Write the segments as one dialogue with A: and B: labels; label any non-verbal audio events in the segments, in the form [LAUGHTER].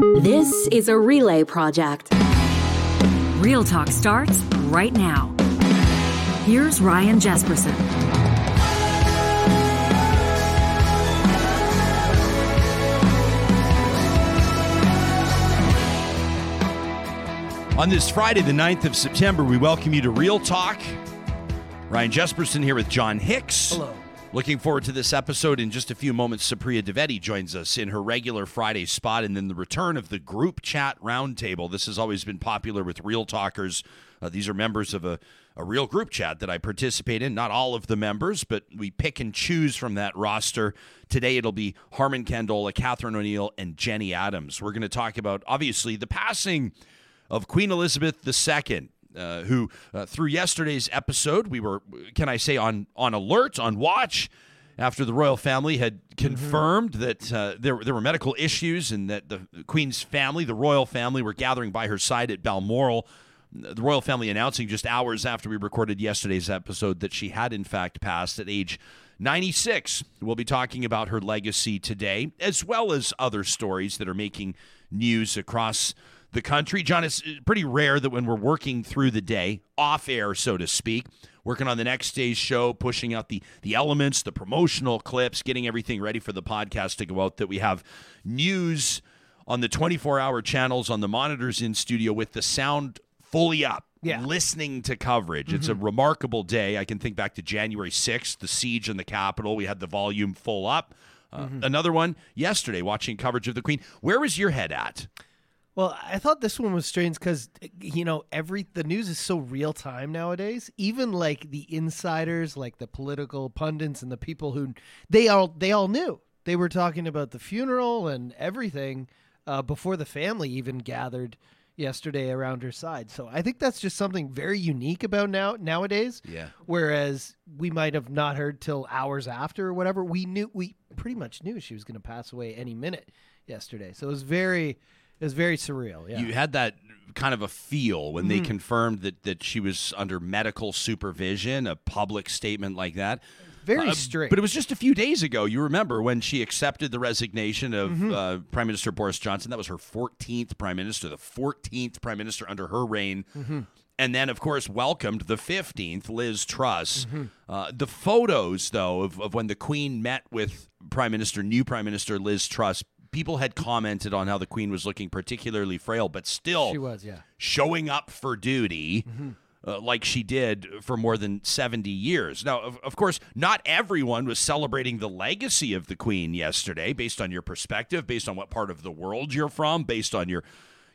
A: This is a relay project.
B: Real Talk starts right now. Here's Ryan Jespersen.
C: On this Friday, the 9th of September, we welcome you to Real Talk. Ryan Jespersen here with John Hicks.
D: Hello.
C: Looking forward to this episode. In just a few moments, Supriya Dwivedi joins us in her regular Friday spot, and then the return of the group chat roundtable. This has always been popular with Real Talkers. Uh, these are members of a, a real group chat that I participate in. Not all of the members, but we pick and choose from that roster. Today it'll be Harman Kandola, Katherine O'Neill, and Jenny Adams. We're going to talk about, obviously, the passing of Queen Elizabeth II. Uh, who uh, through yesterday's episode we were can i say on on alert on watch after the royal family had confirmed that uh, there, there were medical issues and that the queen's family the royal family were gathering by her side at balmoral. The royal family announcing just hours after we recorded yesterday's episode that she had in fact passed at age 96 we'll be talking about her legacy today as well as other stories that are making news across the country. John, it's uh, pretty rare that when we're working through the day, off air, so to speak, working on the next day's show, pushing out the the elements, the promotional clips, getting everything ready for the podcast to go out, that we have news on the 24 hour channels on the monitors in studio with the sound fully up.
D: Yeah.
C: Listening to coverage. It's a mm-hmm. remarkable day. I can think back to January 6th, the siege in the Capitol. We had the volume full up. Uh, mm-hmm. Another one yesterday, watching coverage of the Queen. Where was your head at?
D: Well, I thought this one was strange because you know every the news is so real time nowadays. Even like the insiders, like the political pundits and the people who they all they all knew they were talking about the funeral and everything uh, before the family even gathered yesterday around her side. So I think that's just something very unique about now nowadays.
C: Yeah.
D: Whereas we might have not heard till hours after or whatever. We knew we pretty much knew she was going to pass away any minute yesterday. So it was very it was very surreal. Yeah.
C: You had that kind of a feel when they confirmed that, that she was under medical supervision, a public statement like that.
D: very
C: Uh,
D: strange.
C: But it was just a few days ago. You remember when she accepted the resignation of
D: Mm-hmm.
C: uh, Prime Minister Boris Johnson? That was her 14th Prime Minister, the 14th Prime Minister under her reign.
D: Mm-hmm.
C: And then, of course, welcomed the 15th, Liz Truss.
D: Mm-hmm.
C: Uh, the photos, though, of, of when the Queen met with Prime Minister, new Prime Minister Liz Truss, people had commented on how the Queen was looking particularly frail, but still
D: she was, yeah.
C: showing up for duty uh, like she did for more than 70 years. Now, of, of course, not everyone was celebrating the legacy of the Queen yesterday based on your perspective, based on what part of the world you're from, based on your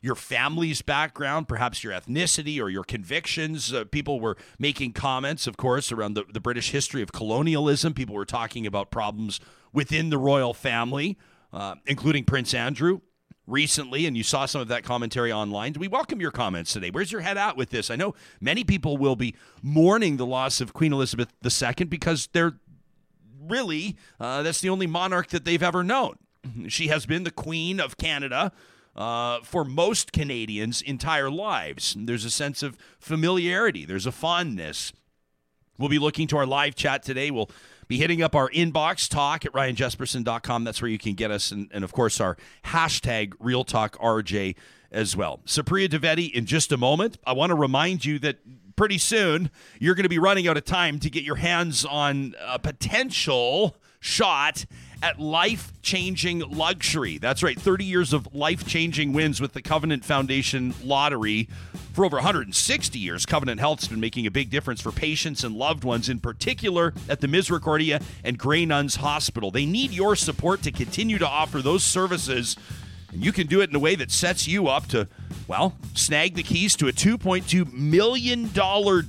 C: your family's background, perhaps your ethnicity or your convictions. Uh, people were making comments, of course, around the, the British history of colonialism. People were talking about problems within the royal family, uh, including Prince Andrew recently, and you saw some of that commentary online. We welcome your comments today. Where's your head at with this? I know many people will be mourning the loss of Queen Elizabeth II because they're really uh, that's the only monarch that they've ever known. [CLEARS THROAT] She has been the Queen of Canada. Uh, for most Canadians' entire lives, there's a sense of familiarity. There's a fondness. We'll be looking to our live chat today. We'll be hitting up our inbox talk at ryanjespersen.com. That's where you can get us. And, and of course, our hashtag Real Talk RJ as well. Supriya Dwivedi in just a moment. I want to remind you that pretty soon you're going to be running out of time to get your hands on a potential shot at life changing luxury. That's right, 30 years of life changing wins with the Covenant Foundation Lottery. For over 160 years, Covenant Health's been making a big difference for patients and loved ones, in particular at the Misericordia and Grey Nuns Hospital. They need your support to continue to offer those services. And you can do it in a way that sets you up to, well, snag the keys to a $2.2 million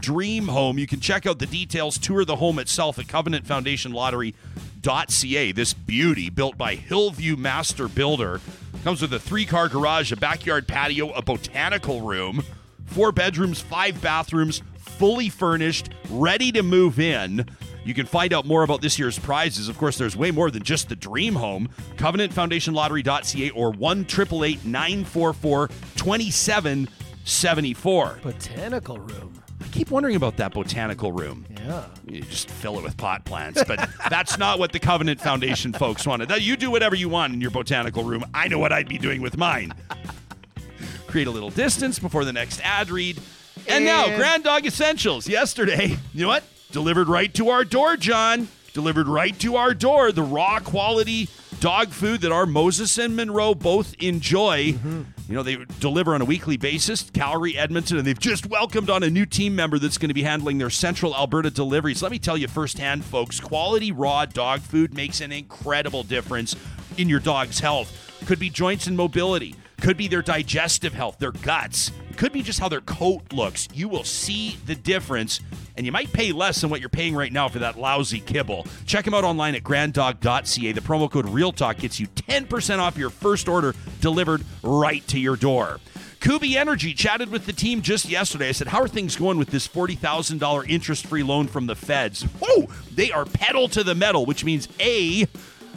C: dream home. You can check out the details, tour the home itself at covenantfoundationlottery.ca. This beauty, built by Hillview Master Builder, comes with a three car garage, a backyard patio, a botanical room, four bedrooms, five bathrooms, fully furnished, ready to move in. You can find out more about this year's prizes. Of course, there's way more than just the dream home. CovenantFoundationLottery.ca or 1 944 2774.
D: Botanical room.
C: I keep wondering about that botanical room.
D: Yeah.
C: You just fill it with pot plants, but [LAUGHS] that's not what the Covenant Foundation folks wanted. You do whatever you want in your botanical room. I know what I'd be doing with mine. Create a little distance before the next ad read. And, now, Grand Dog Essentials. Yesterday, you know what? Delivered right to our door, John. Delivered right to our door. The raw quality dog food that our Moses and Monroe both enjoy. Mm-hmm. You know, they deliver on a weekly basis. Calgary, Edmonton, and they've just welcomed on a new team member that's going to be handling their central Alberta deliveries. Let me tell you firsthand, folks, quality raw dog food makes an incredible difference in your dog's health. Could be joints and mobility, could be their digestive health, their guts, could be just how their coat looks. You will see the difference, and you might pay less than what you're paying right now for that lousy kibble. Check them out online at granddog.ca. The promo code REALTALK gets you 10% off your first order delivered right to your door. Kubi Energy chatted with the team just yesterday. I said, How are things going with this $40,000 interest free loan from the feds? Whoa! They are pedal to the metal, which means A,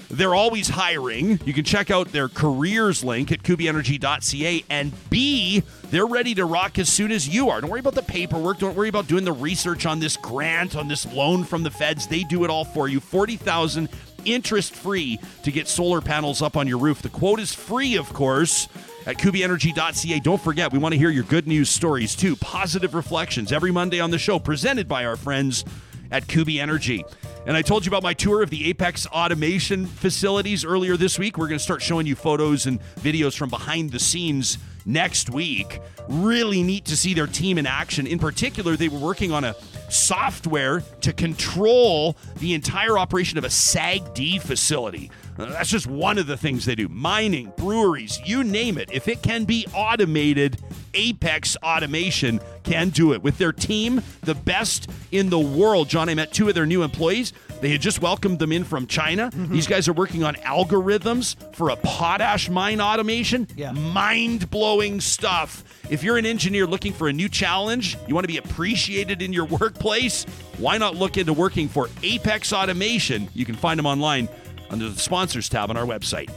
C: they're always hiring. You can check out their careers link at kubienergy.ca. And B, they're ready to rock as soon as you are. Don't worry about the paperwork. Don't worry about doing the research on this grant, on this loan from the feds. They do it all for you. 40000 interest free to get solar panels up on your roof. The quote is free, of course. At kubienergy.ca. Don't forget, we want to hear your good news stories too. Positive reflections every Monday on the show, presented by our friends at Kubi Energy. And I told you about my tour of the Apex automation facilities earlier this week. We're going to start showing you photos and videos from behind the scenes next week. Really neat to see their team in action. In particular, they were working on a software to control the entire operation of a SAGD facility. That's just one of the things they do. Mining, breweries, you name it. If it can be automated, Apex Automation can do it. With their team, the best in the world. John, I met two of their new employees. They had just welcomed them in from China. Mm-hmm. These guys are working on algorithms for a potash mine automation.
D: Yeah.
C: Mind blowing stuff. If you're an engineer looking for a new challenge, you want to be appreciated in your [LAUGHS] workplace, why not look into working for Apex Automation? You can find them online under the sponsors tab on our website.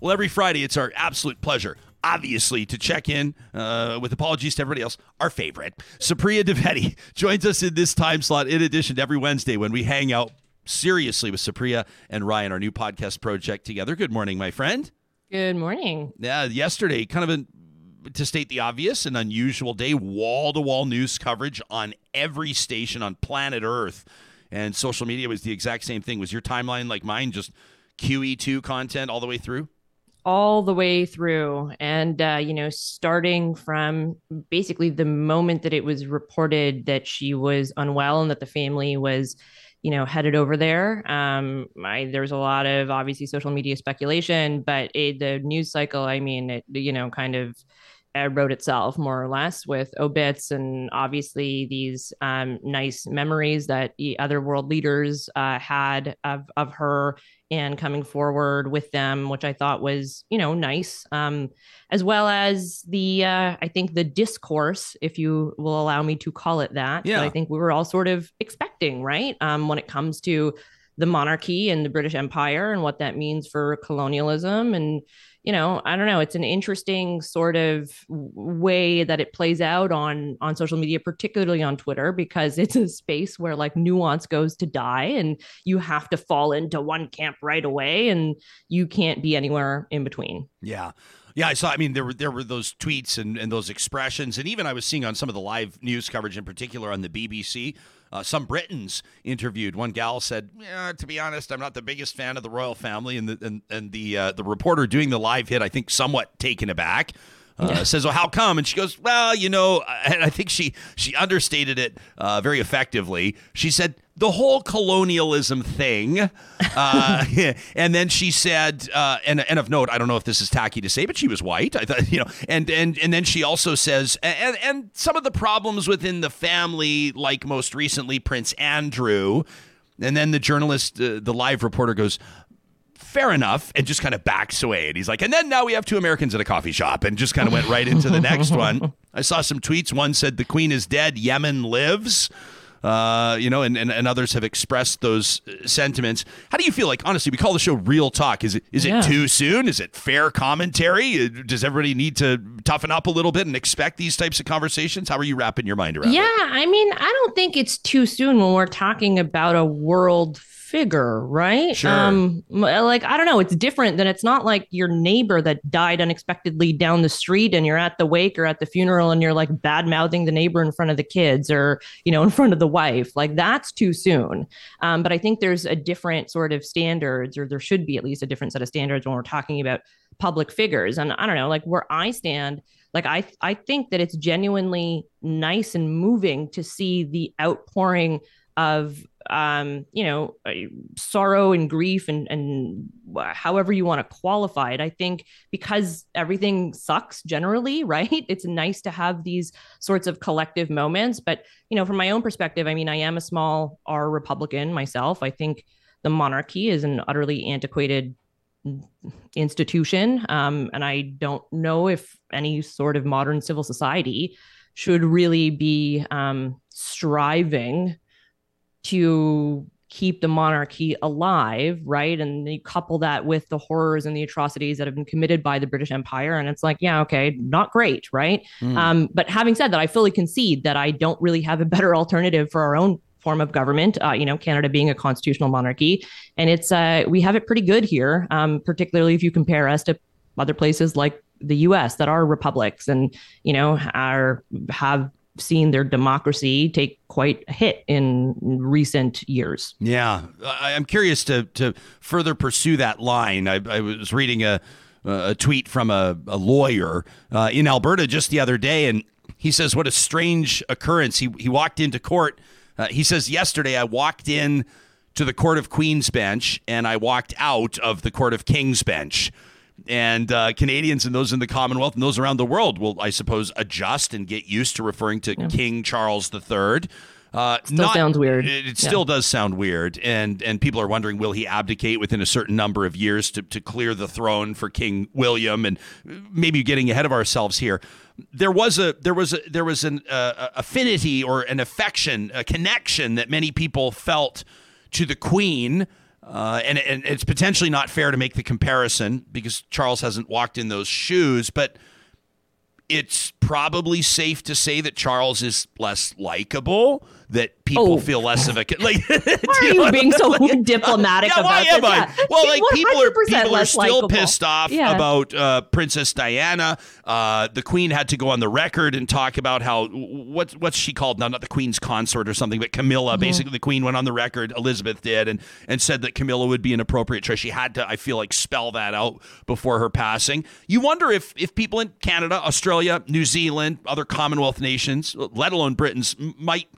C: Well, every Friday, it's our absolute pleasure, obviously, to check in uh, with apologies to everybody else. Our favorite, Supriya Dwivedi, [LAUGHS] joins us in this time slot, in addition to every Wednesday when we hang out seriously with Supriya and Ryan, our new podcast project together. Good morning, my friend.
E: Good morning.
C: Yeah, yesterday, kind of a, to state the obvious, an unusual day, wall to wall news coverage on every station on planet Earth. And social media was the exact same thing. Was your timeline like mine, just QE2 content all the way through?
E: All the way through. And, uh, you know, starting from basically the moment that it was reported that she was unwell and that the family was, you know, headed over there. Um, I, there was a lot of obviously social media speculation, but it, the news cycle, I mean, it, you know, kind of wrote itself more or less with obits and obviously these um, nice memories that the other world leaders uh, had of, of her and coming forward with them, which I thought was, you know, nice. Um, as well as the, uh, I think the discourse, if you will allow me to call it that,
C: Yeah.
E: that I think we were all sort of expecting, right? Um, when it comes to the monarchy and the British Empire and what that means for colonialism and you know i don't know it's an interesting sort of way that it plays out on on social media particularly on twitter because it's a space where like nuance goes to die and you have to fall into one camp right away and you can't be anywhere in between
C: Yeah. Yeah, I saw. I mean, there were there were those tweets and, and those expressions, and even I was seeing on some of the live news coverage, in particular on the BBC, uh, some Britons interviewed. One gal said, yeah, "To be honest, I'm not the biggest fan of the royal family," and the and, and the uh, the reporter doing the live hit, I think, somewhat taken aback. Uh, Says, "Well, how come?" And she goes, "Well, you know," and I think she she understated it uh, very effectively. She said, "The whole colonialism thing," uh, [LAUGHS] and then she said, uh, and and of note, I don't know if this is tacky to say, but she was white. I thought, [LAUGHS] you know, and and and then she also says, and and some of the problems within the family, like most recently Prince Andrew, and then the journalist, uh, the live reporter goes fair enough, and just kind of backs away. And he's like, and then now we have two Americans at a coffee shop, and just kind of went right into the next [LAUGHS] one. I saw some tweets. One said, the queen is dead, Yemen lives. Uh, you know, and, and, and others have expressed those uh, sentiments. How do you feel like, honestly, we call the show Real Talk. Is it is it too soon? Is it fair commentary? Uh, Does everybody need to toughen up a little bit and expect these types of conversations? How are you wrapping your mind around
E: yeah,
C: it?
E: I mean, I don't think it's too soon when we're talking about a world figure, right?
C: Sure.
E: Um, like I don't know, it's different than it's not like your neighbor that died unexpectedly down the street and you're at the wake or at the funeral and you're like bad mouthing the neighbor in front of the kids or you know in front of the wife. Like that's too soon. Um, but I think there's a different sort of standards, or there should be at least a different set of standards when we're talking about public figures. And I don't know, like where I stand like i i think that it's genuinely nice and moving to see the outpouring of um, you know, uh, sorrow and grief and and however you want to qualify it. I think because everything sucks generally, [LAUGHS] right? It's nice to have these sorts of collective moments. But you know, from my own perspective, I mean, I am a small R Republican myself. I think the monarchy is an utterly antiquated institution, um, and I don't know if any sort of modern civil society should really be um, striving to keep the monarchy alive, right? And you couple that with the horrors and the atrocities that have been committed by the British Empire, and it's like, yeah, okay, not great, right? Mm. Um, but having said that, I fully concede that I don't really have a better alternative for our own form of government. Uh, you know, Canada being a constitutional monarchy, and it's uh, we have it pretty good here, um, particularly if you compare us to other places like the U.S. that are republics and you know are have seen their democracy take quite a hit in recent years.
C: Yeah, I'm curious to to further pursue that line. I, I was reading a a tweet from a, a lawyer uh, in Alberta just the other day, and he says, "What a strange occurrence." He he walked into court. Uh, he says, "Yesterday, I walked in." To the Court of Queen's bench, and I walked out of the Court of King's bench and uh, Canadians and those in the Commonwealth and those around the world will, I suppose, adjust and get used to referring to yeah. King Charles III.
E: Uh, still not, sounds weird.
C: It, it still does sound weird, and and people are wondering will he abdicate within a certain number of years to to clear the throne for King William, and maybe getting ahead of ourselves here. There was a there was a there was an uh, affinity or an affection, a connection that many people felt to the Queen uh, and, and it's potentially not fair to make the comparison because Charles hasn't walked in those shoes, but it's probably safe to say that Charles is less likable that people oh. feel less of a like. [LAUGHS]
E: Why are you, being so [LAUGHS] diplomatic yeah,
C: why
E: about
C: am this? I? Yeah. Well, like people are people are still likable. pissed off yeah. about uh, Princess Diana. Uh, the Queen had to go on the record and talk about how what's what's she called now? Not the Queen's consort or something, but Camilla. Mm-hmm. Basically, the Queen went on the record. Elizabeth did and and said that Camilla would be an appropriate choice. She had to, I feel like, spell that out before her passing. You wonder if if people in Canada, Australia, New Zealand, other Commonwealth nations, let alone Britain's, might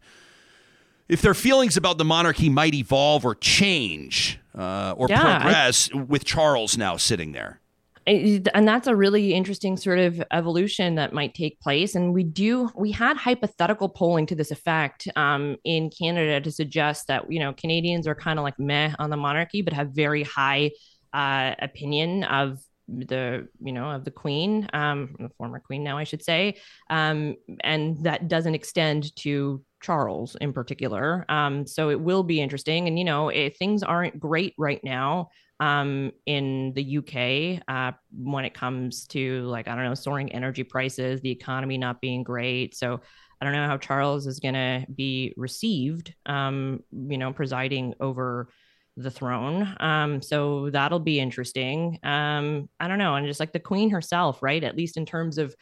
C: if their feelings about the monarchy might evolve or change uh, or yeah, progress I, with Charles now sitting there.
E: And that's a really interesting sort of evolution that might take place. And we do, we had hypothetical polling to this effect um, in Canada to suggest that, you know, Canadians are kind of like meh on the monarchy, but have very high uh, opinion of the you know of the queen um the former queen now i should say um and that doesn't extend to Charles in particular. Um, so it will be interesting. And, you know, eh, things aren't great right now um, in the UK uh, when it comes to, like, I don't know, soaring energy prices, the economy not being great. So I don't know how Charles is going to be received, um, you know, presiding over the throne. Um, so that'll be interesting. Um, I don't know. And just like the queen herself, right? At least in terms of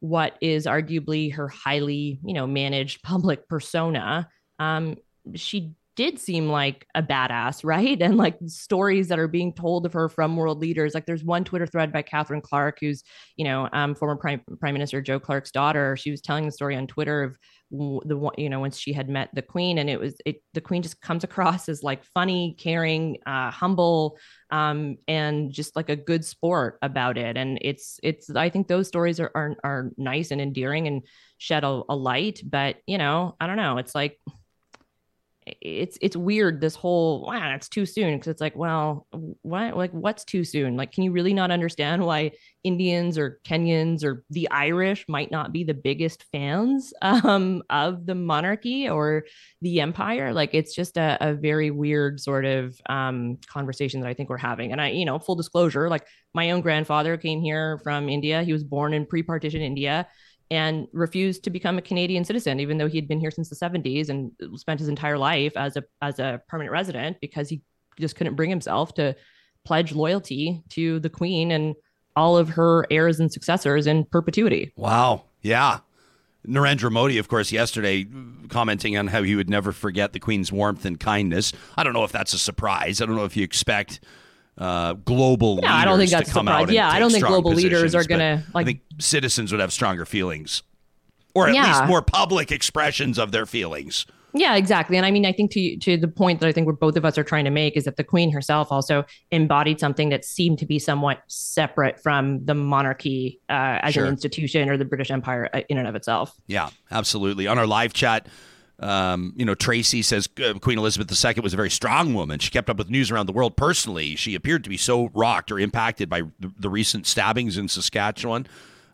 E: what is arguably her highly, you know, managed [LAUGHS] public persona, um, she did seem like a badass, right? [LAUGHS] And like stories that are being told of her from world leaders. Like there's one Twitter thread by Catherine Clark, who's, you know, um, former Prime, Prime Minister Joe Clark's daughter. She was telling the story on Twitter of the one you know once she had met the queen and it was it the queen just comes across as like funny caring uh humble um and just like a good sport about it and it's it's i think those stories are are, are nice and endearing and shed a, a light but you know i don't know it's like it's it's weird this whole wow it's too soon because it's like well what like what's too soon? Like can you really not understand why indians or kenyans or the irish might not be the biggest fans [LAUGHS] um, of the monarchy or the empire? Like it's just a, a very weird sort of um, conversation that i think we're having. And i you know full disclosure like my own grandfather came here from india. He was born in pre-partition india and refused to become a Canadian citizen, even though he had been here since the 70s and spent his entire life as a as a permanent resident because he just couldn't bring himself to pledge loyalty to the Queen and all of her heirs and successors in perpetuity.
C: Wow. Yeah. Narendra Modi, of course, yesterday commenting on how he would never forget the Queen's warmth and kindness. I don't know if that's a surprise. I don't know if you expect uh, global yeah,
E: I don't think that's
C: a surprise.
E: Yeah, I don't think global leaders are going to like.
C: I think citizens would have stronger feelings, or at yeah. least more public expressions of their feelings.
E: Yeah, exactly. And I mean, I think to to the point that I think we're both of us are trying to make is that the Queen herself also embodied something that seemed to be somewhat separate from the monarchy uh, as sure. an institution or the British Empire uh, in and of itself.
C: Yeah, absolutely. On our live chat, um, you know, Tracy says uh, Queen Elizabeth II was a very strong woman. She kept up with news around the world personally. She appeared to be so rocked or impacted by the, the recent stabbings in Saskatchewan,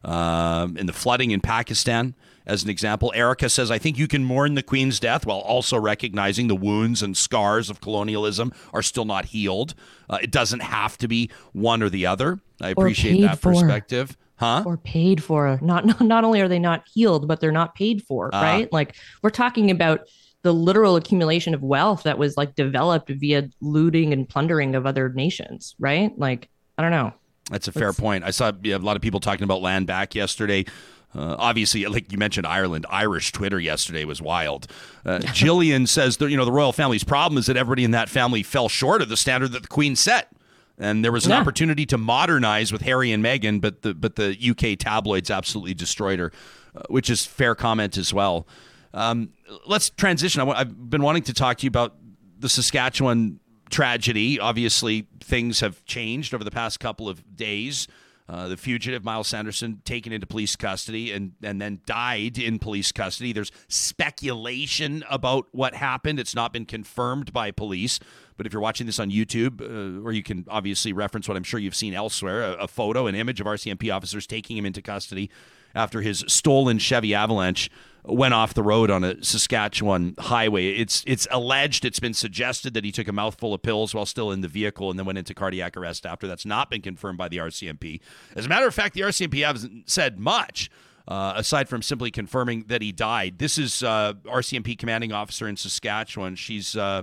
C: um, and the flooding in Pakistan, as an example. Erica says, I think you can mourn the Queen's death while also recognizing the wounds and scars of colonialism are still not healed. Uh, it doesn't have to be one or the other. I appreciate that for. perspective huh?
E: Or paid for. Not [LAUGHS] not only are they not healed, but they're not paid for, uh, right? Like we're talking about the literal accumulation of wealth that was like developed via looting and plundering of other nations, right? Like I don't know.
C: That's a fair point. I saw a lot of people talking about land back yesterday. Uh, obviously, like you mentioned, Ireland, Irish Twitter yesterday was wild. Uh, [LAUGHS] Jillian says, that, you know, the royal family's problem is that everybody in that family fell short of the standard that the Queen set and there was an yeah. opportunity to modernize with Harry and Meghan, but the but the UK tabloids absolutely destroyed her, uh, which is fair comment as well. Um, let's transition. i w- I've been wanting to talk to you about the Saskatchewan tragedy. Obviously, things have changed over the past couple of days. Uh, the fugitive Miles Sanderson taken into police custody and and then died in police custody. There's speculation about what happened. It's not been confirmed by police. But if you're watching this on YouTube, uh, or you can obviously reference what I'm sure you've seen elsewhere a, a photo, an image of RCMP officers taking him into custody after his stolen Chevy Avalanche went off the road on a Saskatchewan highway. It's it's alleged, it's been suggested that he took a mouthful of pills while still in the vehicle and then went into cardiac arrest after. That's not been confirmed by the RCMP. As a matter of fact, the RCMP hasn't said much uh, aside from simply confirming that he died. This is uh, RCMP commanding officer in Saskatchewan. She's uh,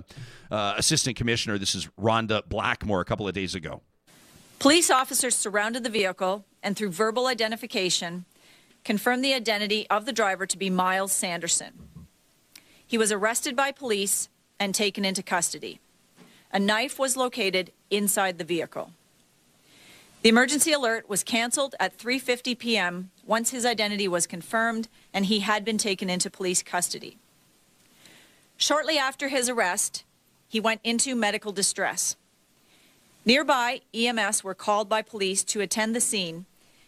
C: uh, assistant commissioner. This is Rhonda Blackmore a couple of days ago.
F: Police officers surrounded the vehicle and, through verbal identification, confirmed the identity of the driver to be Miles Sanderson. He was arrested by police and taken into custody. A knife was located inside the vehicle. The emergency alert was canceled at 3:50 p.m. once his identity was confirmed and he had been taken into police custody. Shortly after his arrest, he went into medical distress. Nearby, EMS were called by police to attend the scene,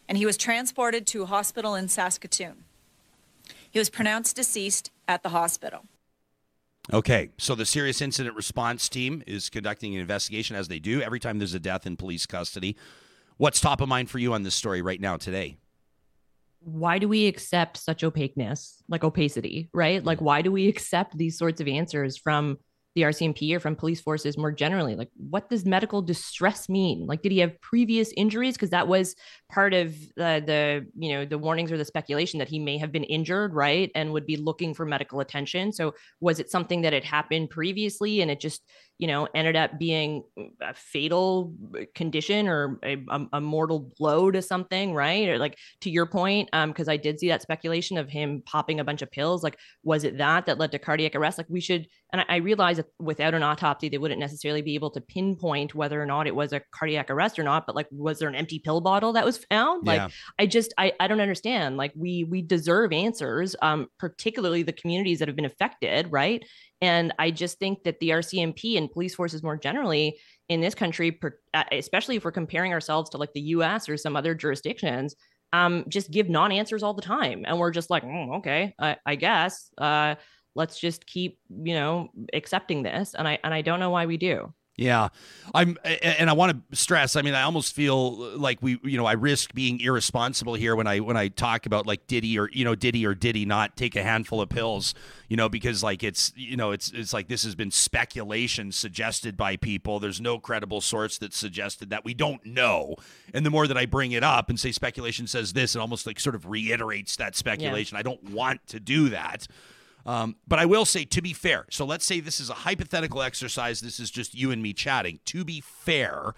F: and he was transported to a hospital in Saskatoon. He was pronounced deceased at the hospital.
C: Okay, so the serious incident response team is conducting an investigation as they do every time there's a death in police custody. What's top of mind for you on this story right now today?
E: Why do we accept such opaqueness, like opacity, right? Like, mm. why do we accept these sorts of answers from the RCMP or from police forces more generally? Like, what does medical distress mean? Like, did he have previous injuries? Because that was part of the, you know, the warnings or the speculation that he may have been injured, right? And would be looking for medical attention. So, was it something that had happened previously and it just, you know, ended up being a fatal condition or a, a, a mortal blow to something, right? Or like to your point, um, because I did see that speculation of him popping a bunch of pills. Like, was it that that led to cardiac arrest? Like, we should, and I, I realize that without an autopsy, they wouldn't necessarily be able to pinpoint whether or not it was a cardiac arrest or not. But like, was there an empty pill bottle that was found? Like, yeah. I just, I, I don't understand. Like, we, we deserve answers, um, particularly the communities that have been affected, right? And I just think that the RCMP and police forces more generally in this country, uh, especially if we're comparing ourselves to like the US or some other jurisdictions, um, just give non answers all the time. And we're just like, mm, okay, I, I guess. Uh, let's just keep you know accepting this and i and i don't know why we do
C: yeah, I'm, and I want to stress. I mean, I almost feel uh, like we, you know, I risk being irresponsible here when I when I talk about like did he or you know did he or did he not take a handful of pills, you know, because like it's you know it's it's like this has been speculation suggested by people. There's no credible source that suggested that we don't know, and the more that I bring it up and say speculation says this, it almost like sort of reiterates that speculation. Yeah. I don't want to do that. Um, but I will say, to be fair, so let's say this is a hypothetical exercise. This is just you and me chatting. To be fair,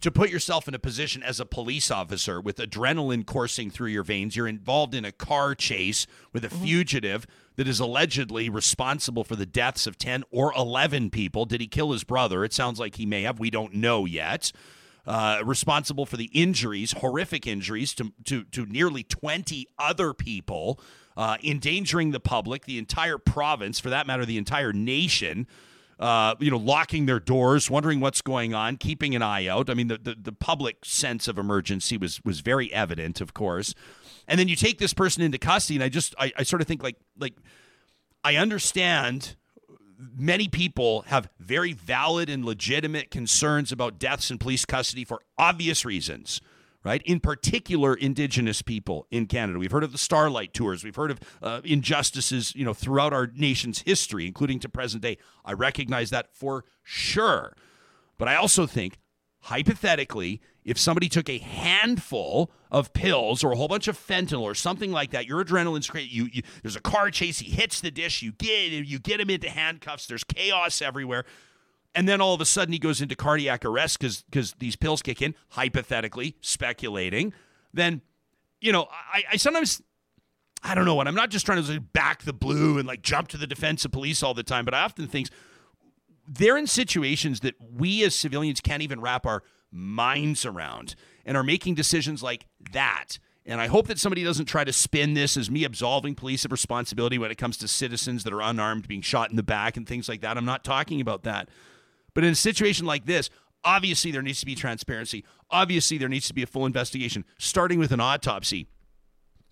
C: to put yourself in a position as a police officer with adrenaline coursing through your veins, you're involved in a car chase with a mm-hmm. fugitive that is allegedly responsible for the deaths of 10 or 11 people. Did he kill his brother? It sounds like he may have. We don't know yet. Uh, responsible for the injuries, horrific injuries to, to, to nearly 20 other people uh, endangering the public, the entire province, for that matter, the entire nation. Uh, you know, locking their doors, wondering what's going on, keeping an eye out. I mean, the, the, the public sense of emergency was was very evident, of course. And then you take this person into custody, and I just I, I sort of think like like I understand many people have very valid and legitimate concerns about deaths in police custody for obvious reasons right? In particular, Indigenous people in Canada. We've heard of the Starlight Tours. We've heard of uh, injustices, you know, throughout our nation's history, including to present day. I recognize that for sure. But I also think, hypothetically, if somebody took a handful of pills or a whole bunch of fentanyl or something like that, your adrenaline's crazy. You, you, there's a car chase. He hits the dish. You get you get him into handcuffs. There's chaos everywhere and then all of a sudden he goes into cardiac arrest because because these pills kick in, hypothetically speculating, then you know I, I sometimes I don't know what I'm not just trying to back the blue and like jump to the defense of police all the time, but I often think they're in situations that we as civilians can't even wrap our minds around and are making decisions like that. And I hope that somebody doesn't try to spin this as me absolving police of responsibility when it comes to citizens that are unarmed being shot in the back and things like that. I'm not talking about that. But in a situation like this, obviously there needs to be transparency. Obviously there needs to be a full investigation, starting with an autopsy.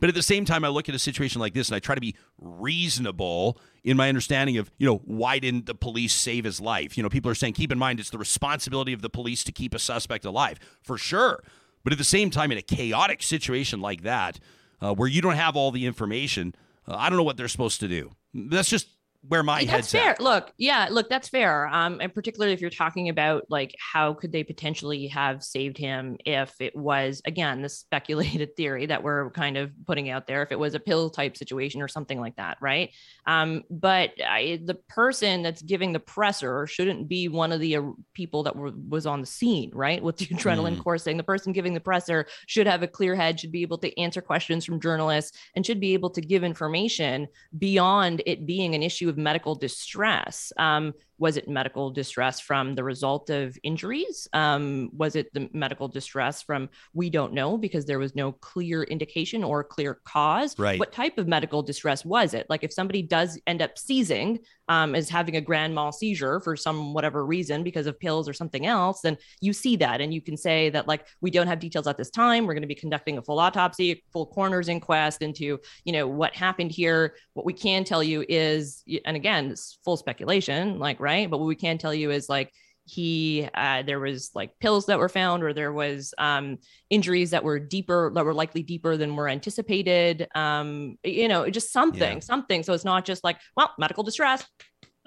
C: But at the same time, I look at a situation like this and I try to be reasonable in my understanding of, you know, why didn't the police save his life? You know, people are saying, keep in mind, it's the responsibility of the police to keep a suspect alive. For sure. But at the same time, in a chaotic situation like that, uh, where you don't have all the information, uh, I don't know what they're supposed to do. That's just where my
E: that's
C: head's
E: fair.
C: At.
E: Look, yeah, look, that's fair. Um, and particularly if you're talking about like how could they potentially have saved him if it was again the speculated [LAUGHS] theory that we're kind of putting out there, if it was a pill type situation or something like that, right? Um, but I, the person that's giving the presser shouldn't be one of the uh, people that were, was on the scene, right? With the [LAUGHS] adrenaline mm. coursing, the person giving the presser should have a clear head, should be able to answer questions from journalists, and should be able to give information beyond it being an issue of medical distress. Um, was it medical distress from the result of injuries? Um, was it the medical distress from we don't know because there was no clear indication or clear cause?
C: Right.
E: What type of medical distress was it? Like if somebody does end up seizing, um, is having a grand mal seizure for some whatever reason because of pills or something else, then you see that and you can say that like we don't have details at this time. We're going to be conducting a full autopsy, full coroner's inquest into you know what happened here. What we can tell you is, and again, it's full speculation, like right? But what we can tell you is like he uh, there was like pills that were found or there was um, injuries that were deeper that were likely deeper than were anticipated um, you know just something yeah. something so it's not just like well medical distress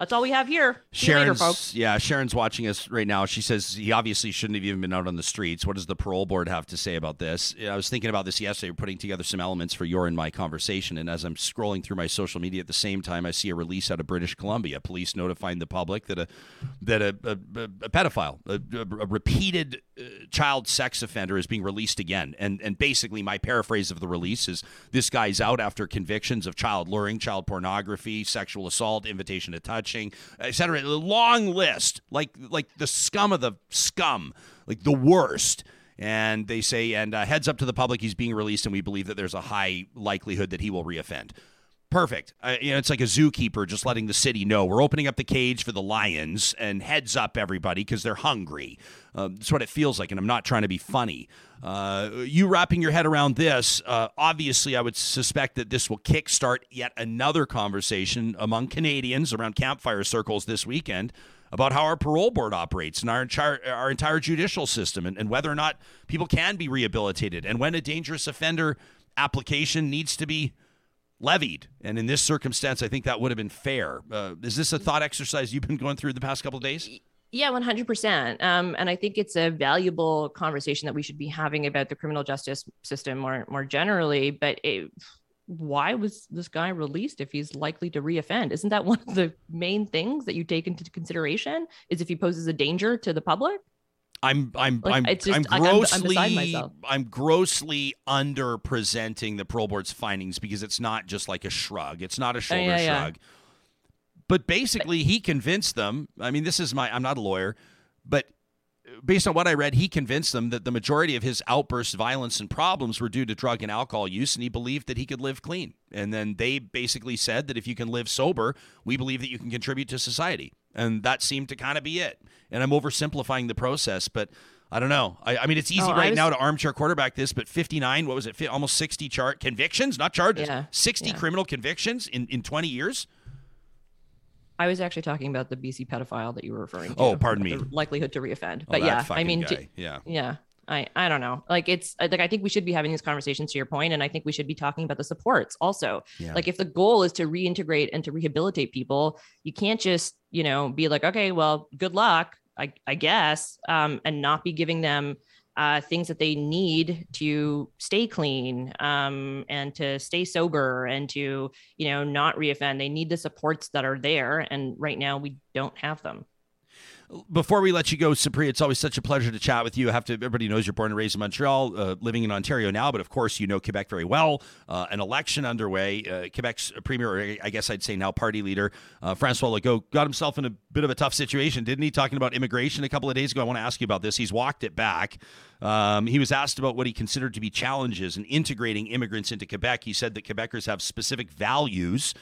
E: that's all we have here.
C: Sharon's,
E: later, folks.
C: Yeah, Sharon's watching us right now. She says he obviously shouldn't have even been out on the streets. What does the parole board have to say about this? I was thinking about this yesterday, putting together some elements for your and my conversation. And as I'm scrolling through my social media at the same time, I see a release out of British Columbia. Police notifying the public that a that a, a, a pedophile, a, a repeated child sex offender, is being released again. And and basically, my paraphrase of the release is this guy's out after convictions of child luring, child pornography, sexual assault, invitation to touch watching, A Long list, like like the scum of the scum, like the worst. And they say, and uh, heads up to the public, he's being released, and we believe that there's a high likelihood that he will reoffend. Perfect. Uh, you know, it's like a zookeeper just letting the city know we're opening up the cage for the lions and heads up everybody because they're hungry. Uh, that's what it feels like, and I'm not trying to be funny. Uh, you wrapping your head around this, uh, obviously, I would suspect that this will kickstart yet another conversation among Canadians around campfire circles this weekend about how our parole board operates and our entire, our entire judicial system and, and whether or not people can be rehabilitated and when a dangerous offender application needs to be levied. And in this circumstance, I think that would have been fair. Uh, is this a thought exercise you've been going through the past couple of days?
E: Yeah, 100%. Um, and I think it's a valuable conversation that we should be having about the criminal justice system more, more generally. But it, why was this guy released if he's likely to reoffend? Isn't that one of the main things that you take into consideration? Is if he poses a danger to the public?
C: I'm I'm
E: Like,
C: I'm,
E: just-
C: I'm
E: like, I'm- I'm
C: grossly. I'm grossly under presenting the parole board's findings because it's not just like a shrug. It's not a uh, shoulder
E: Oh, yeah, yeah.
C: shrug. But basically, he convinced them. I mean, this is my. I'm not a lawyer, but based on what I read, he convinced them that the majority of his outbursts, violence, and problems were due to drug and alcohol use, and he believed that he could live clean. And then they basically said that if you can live sober, we believe that you can contribute to society. And that seemed to kind of be it. And I'm oversimplifying the process, but I don't know. I, I mean, it's easy
E: Oh,
C: right
E: was-
C: now to armchair quarterback this, but 59, what was it? Almost 60 chart convictions, not charges,
E: Yeah,
C: 60
E: yeah.
C: criminal convictions in, in 20 years.
E: I was actually talking about the BC pedophile that you were referring to.
C: Oh, pardon me.
E: the likelihood to reoffend.
C: Oh,
E: But yeah, I mean, j-
C: yeah.
E: yeah i i don't know. Like it's like i think we should be having these conversations to your point and i think we should be talking about the supports also.
C: Yeah.
E: like if the goal is to reintegrate and to rehabilitate people you can't just you know be like okay well good luck i, I guess um, and not be giving them uh, things that they need to stay clean um, and to stay sober and to you know not reoffend. They need the supports that are there and right now we don't have them
C: Before we let you go, Sapri, it's always such a pleasure to chat with you. I have to. Everybody knows you're born and raised in Montreal, uh, living in Ontario now, but of course you know Quebec very well. Uh, an election underway. Uh, Quebec's premier, or I guess I'd say now party leader, uh, Francois Legault, got himself in a bit of a tough situation, didn't he? Talking about immigration a couple of days ago. I want to ask you about this. He's walked it back. Um, he was asked about what he considered to be challenges in integrating immigrants into Quebec. He said that Quebecers have specific values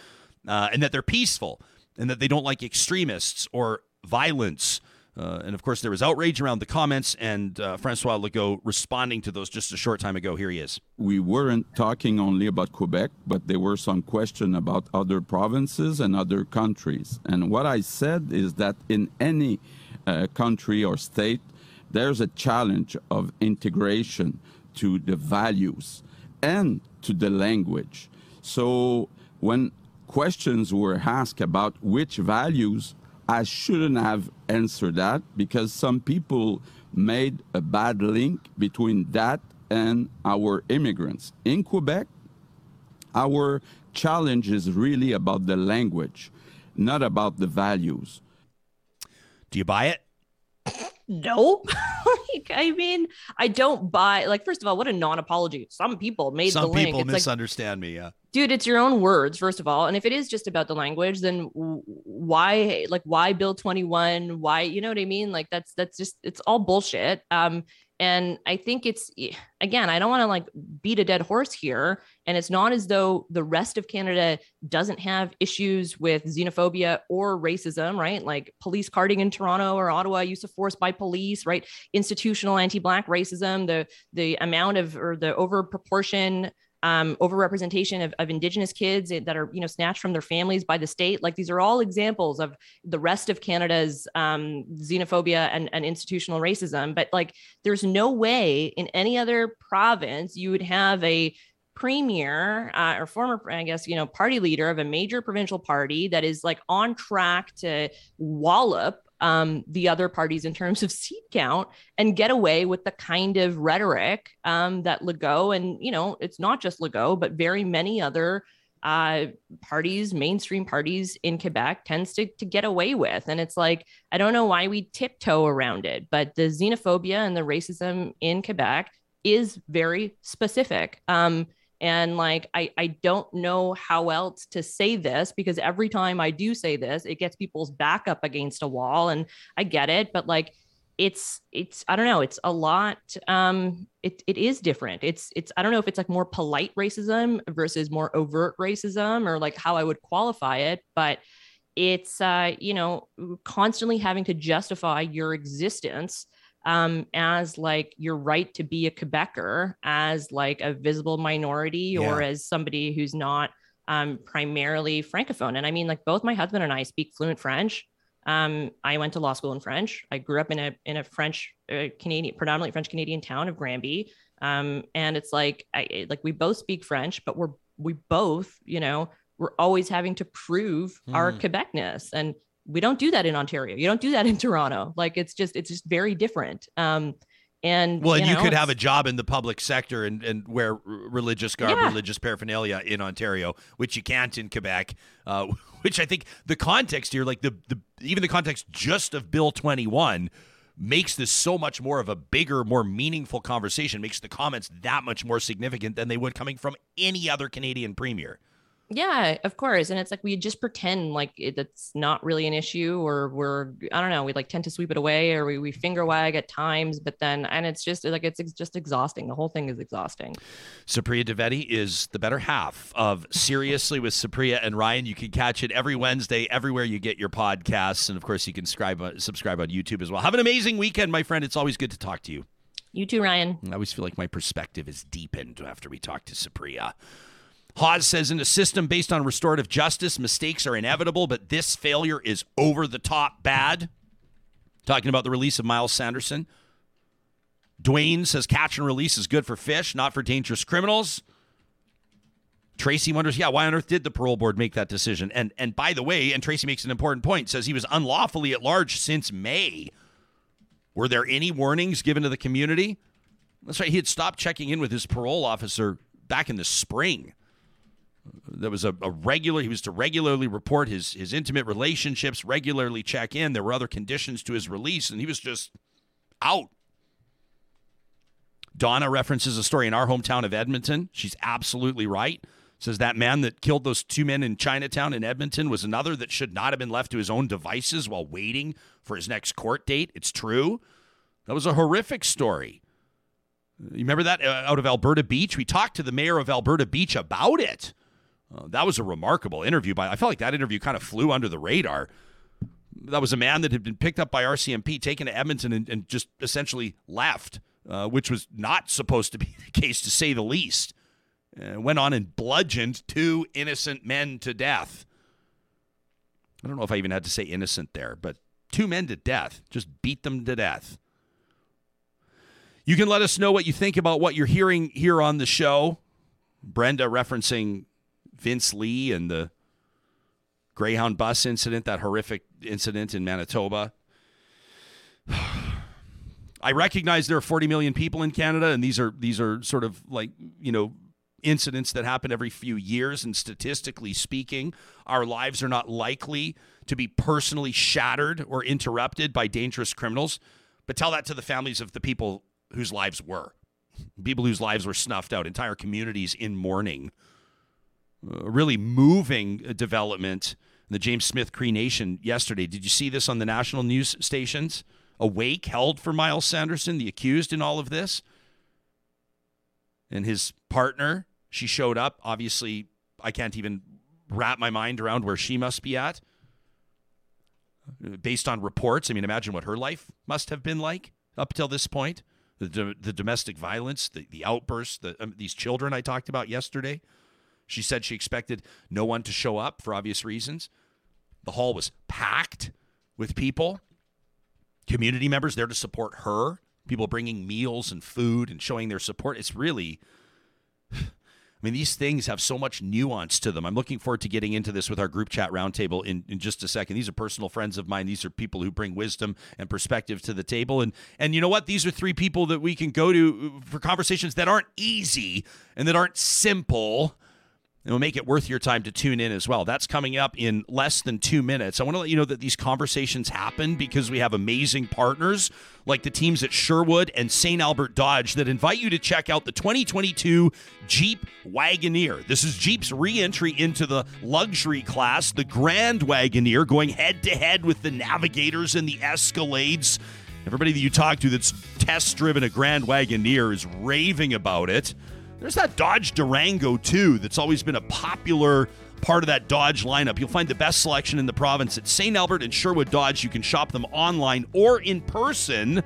C: uh, and that they're peaceful and that they don't like extremists or violence. Uh, and of course, there was outrage around the comments, and uh, Francois Legault responding to those just a short time ago. Here he is.
G: we weren't talking only about Quebec, but there were some question about other provinces and other countries. And what I said is that in any uh, country or state, there's a challenge of integration to the values and to the language. So when questions were asked about which values, I shouldn't have answered that because some people made a bad link between that and our immigrants. In Quebec, our challenge is really about the language, not about the values.
C: Do you buy it? [LAUGHS]
E: no [LAUGHS] like i mean i don't buy like first of all what a non-apology. Some people made the
C: Some
E: link.
C: people
E: it's like
C: misunderstand me. Yeah.
E: dude it's your own words first of all. And if it is just about the language then why like why bill 21 why you know what i mean? Like that's that's just it's all bullshit. Um and i think it's again i don't want to like beat a dead horse here. And it's not as though the rest of canada doesn't have issues with xenophobia or racism right? Like police carding in toronto or ottawa use of force by police right? Institutional anti-black racism the the amount of or the over proportion um, overrepresentation of, of indigenous kids that are you know snatched from their families by the state. Like these are all examples of the rest of canada's um, xenophobia and, and institutional racism. But like there's no way in any other province you would have a premier uh, or former i guess you know party leader of a major provincial party that is like on track to wallop um, the other parties in terms of seat count and get away with the kind of rhetoric um, that Legault and you know it's not just Legault but very many other uh, parties, mainstream parties in Quebec tends to, to get away with. And it's like, I don't know why we tiptoe around it, but the xenophobia and the racism in Quebec is very specific. Um, and like, I, I don't know how else to say this because every time I do say this, it gets people's back up against a wall. And I get it, but like, it's it's I don't know, it's a lot um it it is different. It's it's I don't know if it's like more polite racism versus more overt racism or like how I would qualify it, but it's uh you know constantly having to justify your existence um, as like your right to be a Quebecer, as like a visible minority, yeah. or as somebody who's not um, primarily francophone. And I mean, like both my husband and I speak fluent French. Um, I went to law school in French. I grew up in a in a French uh, Canadian, predominantly French Canadian town of Granby. Um, and it's like I like we both speak French, but we're we both, you know, we're always having to prove mm. our hmm. Quebecness. And we don't do that in Ontario. You don't do that in Toronto. Like it's just it's just very different. Um, and
C: well, and
E: you,
C: know, could have a job in the public sector and, and wear religious garb, yeah. religious paraphernalia in Ontario, which you can't in Quebec. Uh, [LAUGHS] which I think the context here, like the the even the context just of Bill twenty one, makes this so much more of a bigger, more meaningful conversation. Makes the comments that much more significant than they would coming from any other Canadian premier.
E: Yeah, of course. And it's like we just pretend like it's not really an issue, or we're I don't know, we like tend to sweep it away, or we, we finger wag at times. But then, and it's just like it's, it's just exhausting. The whole thing is exhausting.
C: Supriya Dwivedi is the better half of Seriously with Supriya and Ryan. You can catch it every Wednesday everywhere you get your podcasts, and of course you can subscribe uh, subscribe on YouTube as well. Have an amazing weekend, my friend. It's always good to talk to you.
E: You too, Ryan.
C: I always feel like my perspective is deepened after we talk to Supriya. Hawes says in a system based on restorative justice, mistakes are inevitable, but this failure is over the top bad. Talking about the release of Myles Sanderson. Dwayne says catch and release is good for fish, not for dangerous criminals. Tracy wonders, yeah, why on earth did the parole board make that decision? And and by the way, and Tracy makes an important point, says he was unlawfully at large since May. Were there any warnings given to the community? That's right, he had stopped checking in with his parole officer back in the spring there was a, a, regular he was to regularly report his his intimate relationships regularly check in. There were other conditions to his release and he was just out. Donna references a story in our hometown of edmonton. She's absolutely right. Says that man that killed those two men in chinatown in edmonton was another that should not have been left to his own devices while waiting for his next court date. It's true. That was a horrific story. You remember that uh, out of alberta beach? We talked to the mayor of alberta beach about it uh, that was a remarkable interview. By I felt like that interview kind of flew under the radar. That was a man that had been picked up by RCMP, taken to Edmonton, and, and just essentially left, uh, which was not supposed to be [LAUGHS] the case, to say the least. Uh, went on and bludgeoned two innocent men to death. I don't know if I even had to say innocent there, but two men to death, just beat them to death. You can let us know what you think about what you're hearing here on the show. Brenda referencing Vince Li and the Greyhound bus incident, that horrific incident in Manitoba. [SIGHS] I recognize there are 40 million people in Canada, and these are these are sort of like you know incidents that happen every few years. And statistically speaking, our lives are not likely to be personally shattered or interrupted by dangerous criminals. But tell that to the families of the people whose lives were, people whose lives were snuffed out, entire communities in mourning Uh, really moving uh, development in the James Smith Cree Nation yesterday. Did you see this on the national news stations? A wake held for Myles Sanderson, the accused in all of this. And his partner, she showed up. Obviously, I can't even wrap my mind around where she must be at. Uh, based on reports, I mean, imagine what her life must have been like up till this point. The, the domestic violence, the, the outbursts, the, um, these children I talked about yesterday. She said she expected no one to show up for obvious reasons. The hall was packed with people, community members there to support her, people bringing meals and food and showing their support. It's really. [SIGHS] I mean, these things have so much nuance to them. I'm looking forward to getting into this with our group chat roundtable in, in just a second. These are personal friends of mine. These are people who bring wisdom and perspective to the table. And and you know what? These are three people that we can go to for conversations that aren't easy and that aren't simple it will make it worth your time to tune in as well. That's coming up in less than two minutes. I want to let you know that these conversations happen because we have amazing partners like the teams at Sherwood and St. Albert Dodge that invite you to check out the 2022 Jeep Wagoneer. This is Jeep's re entry into the luxury class, the Grand Wagoneer, going head to head with the Navigators and the Escalades Everybody that you talk to that's test driven a Grand Wagoneer is raving about it. There's that Dodge Durango too that's always been a popular part of that Dodge lineup. You'll find the best selection in the province at St. Albert and Sherwood Dodge. You can shop them online or in person.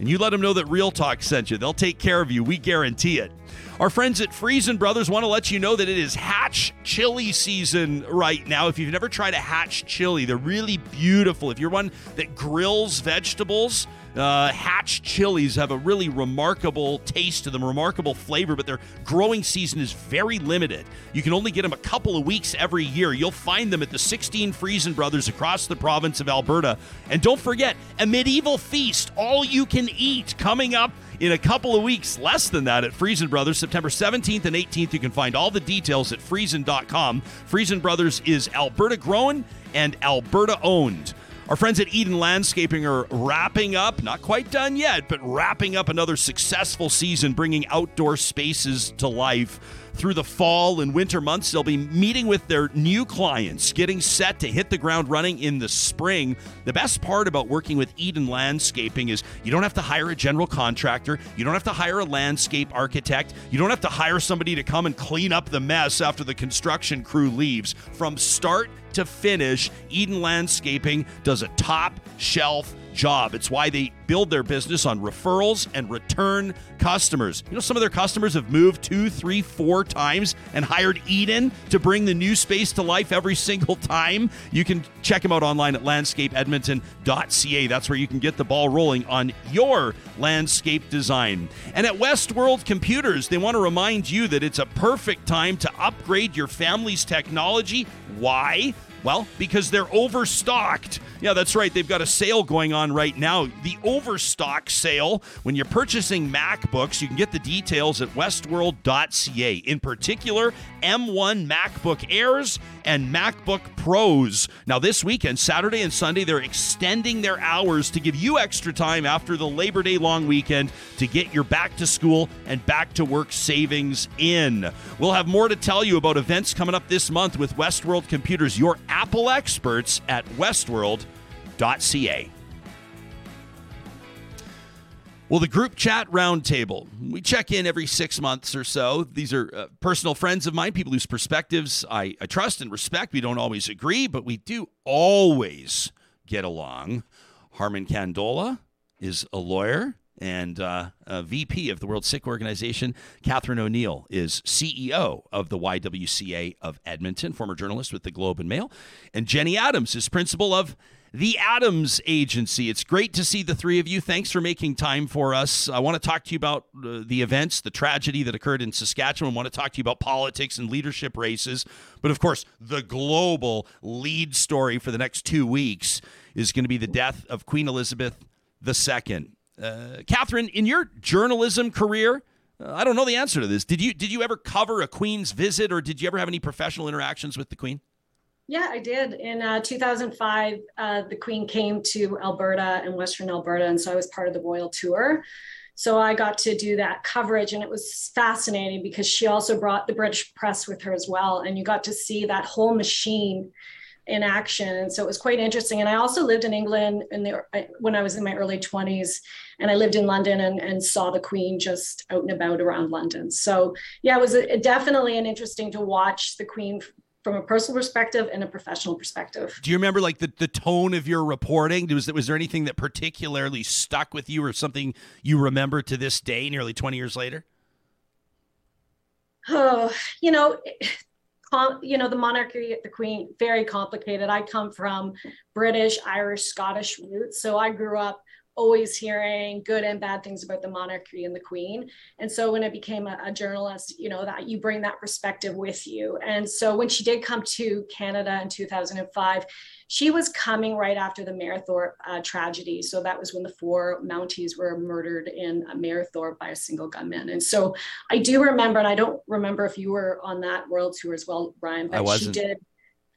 C: And you let them know that Real Talk sent you. They'll take care of you. We guarantee it. Our friends at Freson Brothers want to let you know that it is hatch chili season right now. If you've never tried a hatch chili, they're really beautiful. If you're one that grills vegetables, uh, hatch chilies have a really remarkable taste to them, remarkable flavor, but their growing season is very limited. You can only get them a couple of weeks every year. You'll find them at the 16 Freson Brothers across the province of Alberta. And don't forget, a medieval feast, all you can eat, coming up in a couple of weeks, less than that, at Freson Brothers, September 17th and 18th. You can find all the details at Freson.com. Freson Brothers is Alberta grown and Alberta owned. Our friends at Eden Landscaping are wrapping up, not quite done yet, but wrapping up another successful season, bringing outdoor spaces to life. Through the fall and winter months, they'll be meeting with their new clients, getting set to hit the ground running in the spring. The best part about working with Eden Landscaping is you don't have to hire a general contractor, you don't have to hire a landscape architect, you don't have to hire somebody to come and clean up the mess after the construction crew leaves. From start to finish, Eden Landscaping does a top shelf job. It's why they build their business on referrals and return customers. You know, some of their customers have moved two, three, four times and hired Eden to bring the new space to life every single time. You can check them out online at landscapeedmonton.ca. That's where you can get the ball rolling on your landscape design. And at Westworld Computers, they want to remind you that it's a perfect time to upgrade your family's technology. Why? Well, because they're overstocked. Yeah, that's right. They've got a sale going on right now. The overstock sale. When you're purchasing MacBooks, you can get the details at westworld.ca. In particular, M1 MacBook Airs and MacBook Pros. Now, this weekend, Saturday and Sunday, they're extending their hours to give you extra time after the Labor Day long weekend to get your back to school and back to work savings in. We'll have more to tell you about events coming up this month with Westworld Computers, your Apple experts at westworld.ca. Well, the group chat roundtable. We check in every six months or so. These are uh, personal friends of mine, people whose perspectives I, I trust and respect. We don't always agree, but we do always get along. Harman Kandola is a lawyer and uh, VP of the World Sikh Organization. Katherine O'Neill is CEO of the YWCA of Edmonton, former journalist with the Globe and Mail. And Jenny Adams is principal of the Adams Agency. It's great to see the three of you. Thanks for making time for us. I want to talk to you about uh, the events, the tragedy that occurred in Saskatchewan. I want to talk to you about politics and leadership races. But of course, the global lead story for the next two weeks is going to be the death of Queen Elizabeth II. Uh, Katherine, in your journalism career, uh, I don't know the answer to this. Did you did you ever cover a Queen's visit, or did you ever have any professional interactions with the Queen?
H: Yeah, I did. In uh, 2005, uh, the Queen came to Alberta and Western Alberta, and so I was part of the royal tour. So I got to do that coverage, and it was fascinating because she also brought the British press with her as well, and you got to see that whole machine in action. And so it was quite interesting. And I also lived in England in the, when I was in my early 20s, and I lived in London and, and saw the Queen just out and about around London. So yeah, it was a, definitely an interesting to watch the Queen from a personal perspective and a professional perspective.
C: Do you remember like the, the tone of your reporting? Was was there anything that particularly stuck with you or something you remember to this day, nearly 20 years later? [SIGHS]
H: Oh, you know, you know the monarchy the queen very complicated i come from british irish scottish roots so i grew up always hearing good and bad things about the monarchy and the queen. And so when i became a, a, journalist you know that you bring that perspective with you. And so when she did come to canada in 2005 she was coming right after the Mayerthorpe uh, tragedy. So that was when the four mounties were murdered in Mayerthorpe by a single gunman. And so i do remember and i don't remember if you were on that world tour as well Ryan but she did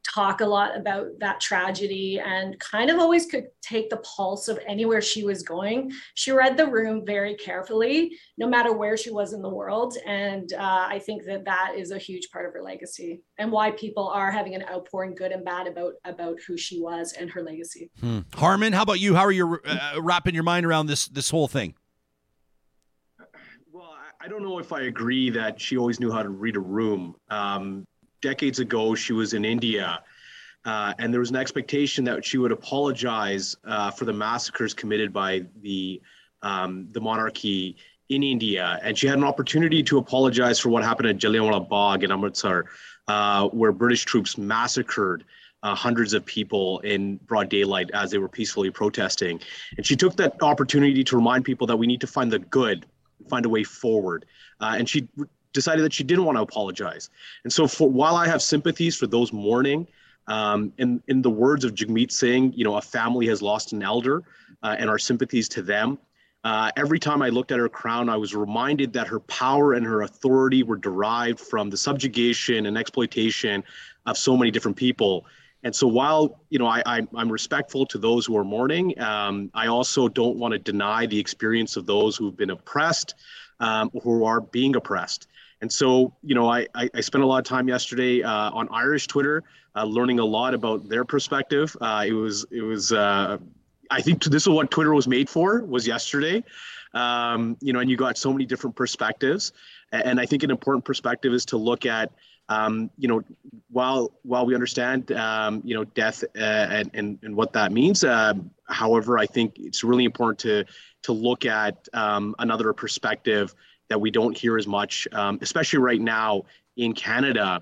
H: talk a lot about that tragedy and kind of always could take the pulse of anywhere she was going. She read the room very carefully, no matter where she was in the world. And uh, I think that that is a huge part of her legacy and why people are having an outpouring, good and bad, about about who she was and her legacy.
C: Hmm. Harman, how about you? How are you uh, wrapping your mind around this this whole thing?
I: Well, I don't know if I agree that she always knew how to read a room. Um, decades ago, she was in India, uh, and there was an expectation that she would apologize uh, for the massacres committed by the um, the monarchy in India, and she had an opportunity to apologize for what happened at Jallianwala Bagh in Amritsar, uh, where British troops massacred. Uh, hundreds of people in broad daylight as they were peacefully protesting. And she took that opportunity to remind people that we need to find the good, find a way forward. Uh, and she decided that she didn't want to apologize. And so, for while I have sympathies for those mourning, um, in in the words of Jagmeet Singh, you know, a family has lost an elder, uh, and our sympathies to them. Uh, every time I looked at her crown, I was reminded that her power and her authority were derived from the subjugation and exploitation of so many different people. And so, while you know I, I am respectful to those who are mourning, um, I also don't want to deny the experience of those who've been oppressed, um, who are being oppressed. And so, you know, I, I, I spent a lot of time yesterday uh, on Irish Twitter, uh, learning a lot about their perspective. Uh, it was, it was, uh, I think this is what Twitter was made for. Was yesterday, um, you know, and you got so many different perspectives. And I think an important perspective is to look at, um, you know, while while we understand, um, you know, death uh, and, and and what that means. Um, however, I think it's really important to to look at um, another perspective that we don't hear as much, um, especially right now in Canada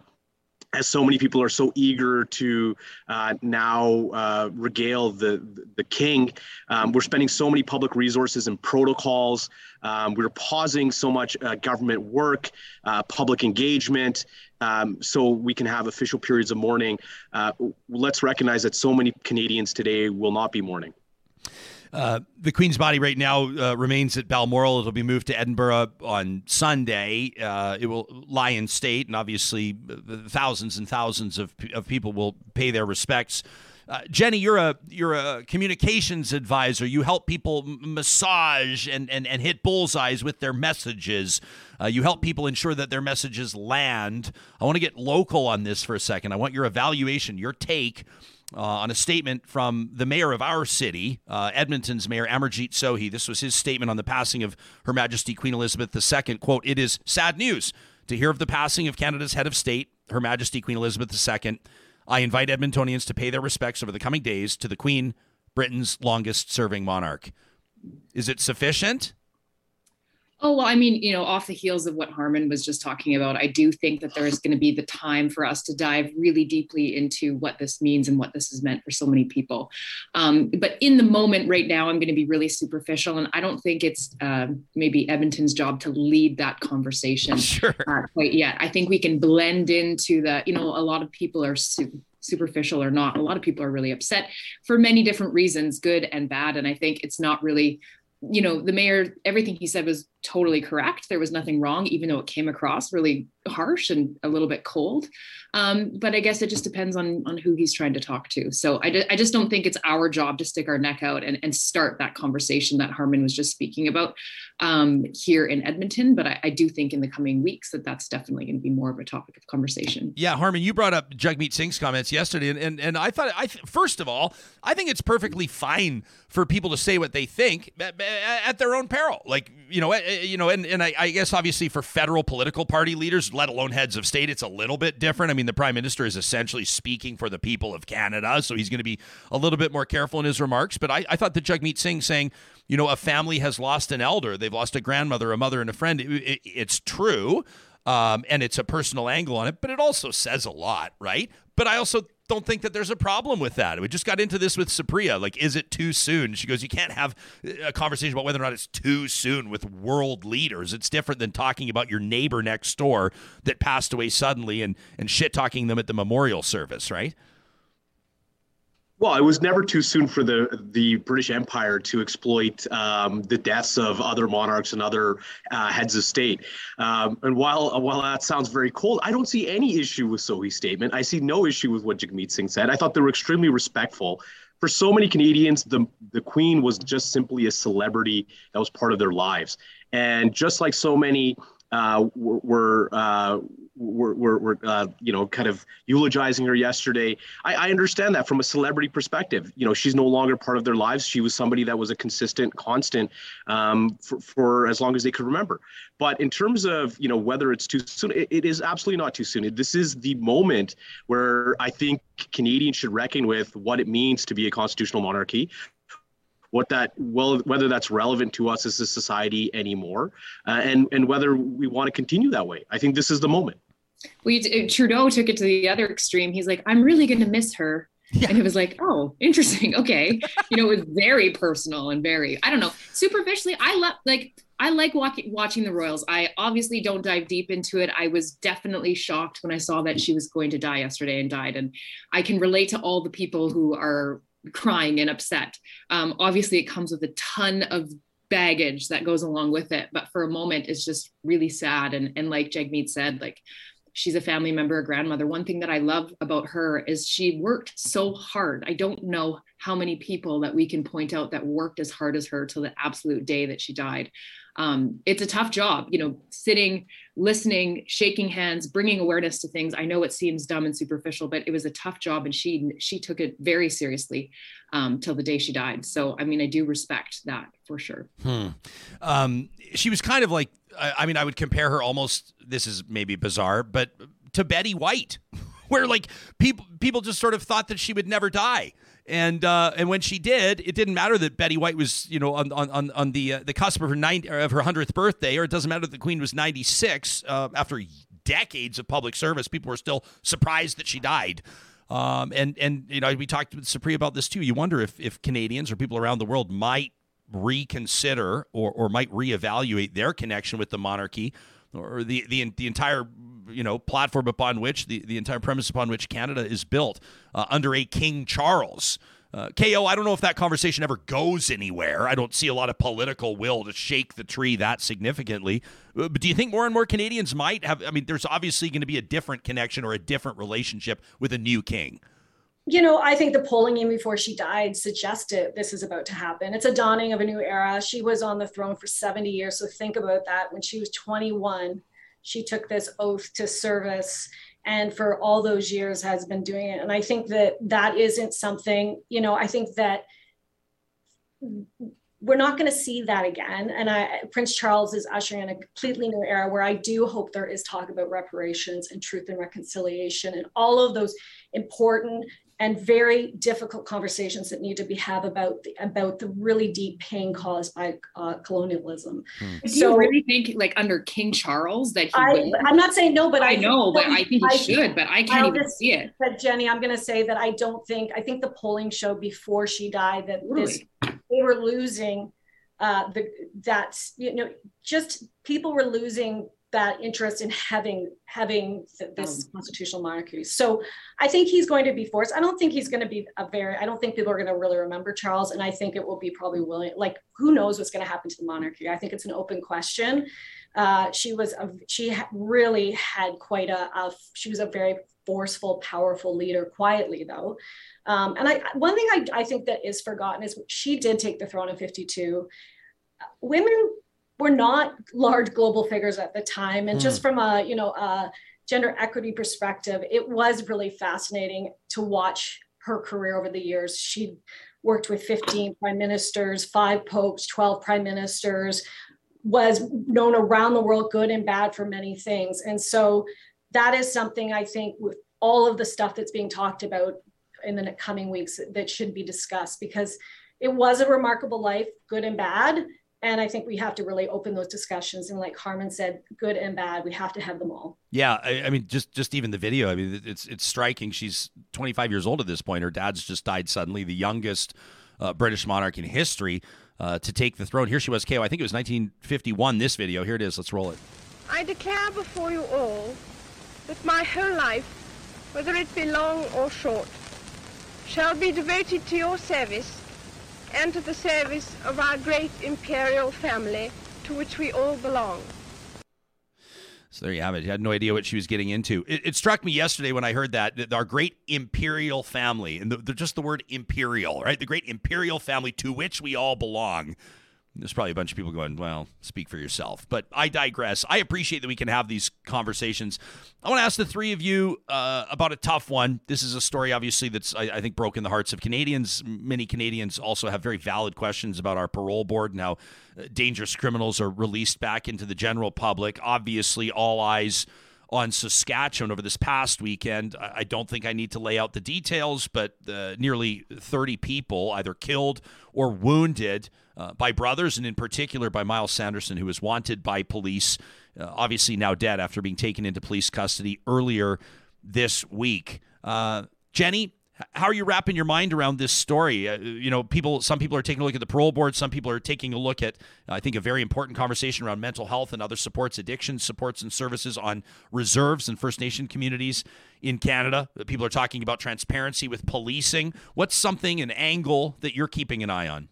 I: as so many people are so eager to uh, now uh, regale the the king, um, we're spending so many public resources and protocols. Um, we're pausing so much uh, government work, uh, public engagement, um, so we can have official periods of mourning. Uh, let's recognize that so many Canadians today will not be mourning.
C: Uh, the Queen's body right now uh, remains at Balmoral. It'll be moved to Edinburgh on Sunday. Uh, it will lie in state, and obviously, uh, thousands and thousands of, of people will pay their respects. Uh, Jenny, you're a you're a communications advisor. You help people massage and, and, and hit bullseyes with their messages. you help people ensure that their messages land. I want to get local on this for a second. I want your evaluation, your take uh, on a statement from the mayor of our city, uh, Edmonton's mayor Amarjeet Sohi. This was his statement on the passing of Her Majesty Queen Elizabeth II. Quote, It is sad news to hear of the passing of Canada's head of state, Her Majesty Queen Elizabeth II. I invite Edmontonians to pay their respects over the coming days to the Queen, Britain's longest serving monarch. Is it sufficient?
J: Oh, well, I mean, you know, off the heels of what Harman was just talking about, I do think that there is going to be the time for us to dive really deeply into what this means and what this has meant for so many people. Um, but in the moment right now, I'm going to be really superficial. And I don't think it's uh, maybe Edmonton's job to lead that conversation [LAUGHS]
C: sure. uh,
J: quite yet. I think we can blend into the, you know, a lot of people are su- superficial or not. A lot of people are really upset for many different reasons, good and bad. And I think it's not really you know, the mayor, everything he said was totally correct. There was nothing wrong, even though it came across really harsh and a little bit cold. Um, but I guess it just depends on on who he's trying to talk to. So I, I just don't think it's our job to stick our neck out and, and start that conversation that harman was just speaking about um, here in Edmonton. But I, I, do think in the coming weeks that that's definitely going to be more of a topic of conversation.
C: Yeah, harman you brought up Jagmeet Singh's comments yesterday, and and, and I thought I first of all, I think it's perfectly fine for people to say what they think at, at their own peril. Like you know, you know, and and I, I guess obviously for federal political party leaders, let alone heads of state, it's a little bit different. I mean, the prime minister is essentially speaking for the people of Canada, so he's going to be a little bit more careful in his remarks. But I, I thought that Jagmeet Singh saying, you know, a family has lost an elder, they've lost a grandmother, a mother, and a friend. It, it, it's true. Um, and it's a personal angle on it, but it also says a lot, right? But I also don't think that there's a problem with that. We just got into this with Supriya. Like, is it too soon? She goes, you can't have a conversation about whether or not it's too soon with world leaders. It's different than talking about your neighbor next door that passed away suddenly and, and shit talking them at the memorial service, right?
I: Well, it was never too soon for the the British Empire to exploit um, the deaths of other monarchs and other uh, heads of state. Um, and while while that sounds very cold, I don't see any issue with Sohi's statement. I see no issue with what Jagmeet Singh said. I thought they were extremely respectful. For so many Canadians, the the Queen was just simply a celebrity that was part of their lives, and just like so many uh, were, uh, were, were, were uh, you know, kind of eulogizing her yesterday. I, I, understand that from a celebrity perspective. You know, she's no longer part of their lives. She was somebody that was a consistent, constant um, for, for as long as they could remember. But in terms of, you know, whether it's too soon, it, it is absolutely not too soon. This is the moment where I think Canadians should reckon with what it means to be a constitutional monarchy what that well whether that's relevant to us as a society anymore uh, and and whether we want to continue that way i think this is the moment
J: we uh, Trudeau took it to the other extreme. He's like, I'm really going to miss her. Yeah. And it was like, oh, interesting. Okay. you know, it was very personal and very, I don't know, superficially. I love, like, I like walking, watching the Royals. I obviously don't dive deep into it. I was definitely shocked when I saw that she was going to die yesterday and died. And I can relate to all the people who are crying and upset. Um, obviously, it comes with a ton of baggage that goes along with it. But for a moment, it's just really sad. And, and like Jagmeet said, like, she's a family member, a grandmother. One thing that I love about her is she worked so hard. I don't know how many people that we can point out that worked as hard as her till the absolute day that she died. Um, it's a tough job, you know, sitting, listening, shaking hands, bringing awareness to things. I know it seems dumb and superficial, but it was a tough job, and she she took it very seriously um, till the day she died. So, I mean, I do respect that for sure.
C: Hmm. Um, she was kind of like I mean, I would compare her almost. This is maybe bizarre, but to Betty White, [LAUGHS] where like people people just sort of thought that she would never die. And uh, and when she did, it didn't matter that Betty White was you know on on, on the uh, the cusp of her 90, of her hundredth birthday, or it doesn't matter that the Queen was ninety six uh, after decades of public service. People were still surprised that she died. Um, and and you know we talked with Supriya about this too. You wonder if if Canadians or people around the world might reconsider or, or might reevaluate their connection with the monarchy or the, the, the entire you know platform upon which the, the entire premise upon which Canada is built uh, under a King Charles. Uh, KO, I don't know if that conversation ever goes anywhere. I don't see a lot of political will to shake the tree that significantly. Uh, but do you think more and more Canadians might have? I mean, there's obviously going to be a different connection or a different relationship with a new king
H: you know, I think the polling even before she died suggested this is about to happen. It's a dawning of a new era. She was on the throne for 70 years. So think about that. When she was 21, she took this oath to service and for all those years has been doing it. And I think that that isn't something, you know, I think that we're not going to see that again. And I, Prince Charles is ushering in a completely new era where I do hope there is talk about reparations and truth and reconciliation and all of those important and very difficult conversations that need to be had about the, about the really deep pain caused by uh, colonialism.
J: Hmm. Do so, you really think, like under King Charles, that he?
H: I, am not saying no, but
J: I, I know, but I think he I, should. But I can't I'll even see it.
H: But Jenny, I'm going to say that I don't think. I think the polling showed before she died that really? this they were losing. Uh, the that's you know just people were losing that interest in having having this um, constitutional monarchy. So I think he's going to be forced. I don't think he's going to be a very. I don't think people are going to really remember Charles, and I think it will be probably willing. Like who knows what's going to happen to the monarchy? I think it's an open question. Uh, she was a, she really had quite a, a, she was a very forceful, powerful leader. Quietly though, um, and I one thing I, I think that is forgotten is she did take the throne in fifty two. Women were not large global figures at the time. And mm. just from a, you know, a gender equity perspective, it was really fascinating to watch her career over the years. She worked with 15 prime ministers, five popes, 12 prime ministers, was known around the world, good and bad for many things. And so that is something I think with all of the stuff that's being talked about in the coming weeks that should be discussed because it was a remarkable life, good and bad and I think we have to really open those discussions. And like Harman said, good and bad, we have to have them all.
C: Yeah, I, I, mean, just just even the video. I mean, it's it's striking. She's 25 years old at this point. Her dad's just died suddenly, the youngest uh, British monarch in history uh, to take the throne. Here she was, KO. I think it was 1951. This video. Here it is. Let's roll it.
K: I declare before you all that my whole life, whether it be long or short, shall be devoted to your service to the service of our great imperial family to which we all belong.
C: So there you have it. You had no idea what she was getting into. It, it struck me yesterday when I heard that, that our great imperial family, and the, the, just the word imperial, right? The great imperial family to which we all belong. There's probably a bunch of people going, well, speak for yourself. But I digress. I appreciate that we can have these conversations. I want to ask the three of you uh, about a tough one. This is a story, obviously, that's, I, I, think, broken the hearts of Canadians. Many Canadians also have very valid questions about our parole board and how uh, dangerous criminals are released back into the general public. Obviously, all eyes on Saskatchewan over this past weekend. I don't think I need to lay out the details, but uh, nearly 30 people either killed or wounded uh, by brothers, and in particular by Myles Sanderson, who was wanted by police, uh, obviously now dead after being taken into police custody earlier this week. Uh, Jenny, how are you wrapping your mind around this story? Uh, you know, people. Some people are taking a look at the parole board. Some people are taking a look at, I think, a very important conversation around mental health and other supports, addiction supports and services on reserves and First Nation communities in Canada. People are talking about transparency with policing. What's something, an angle that you're keeping an eye on?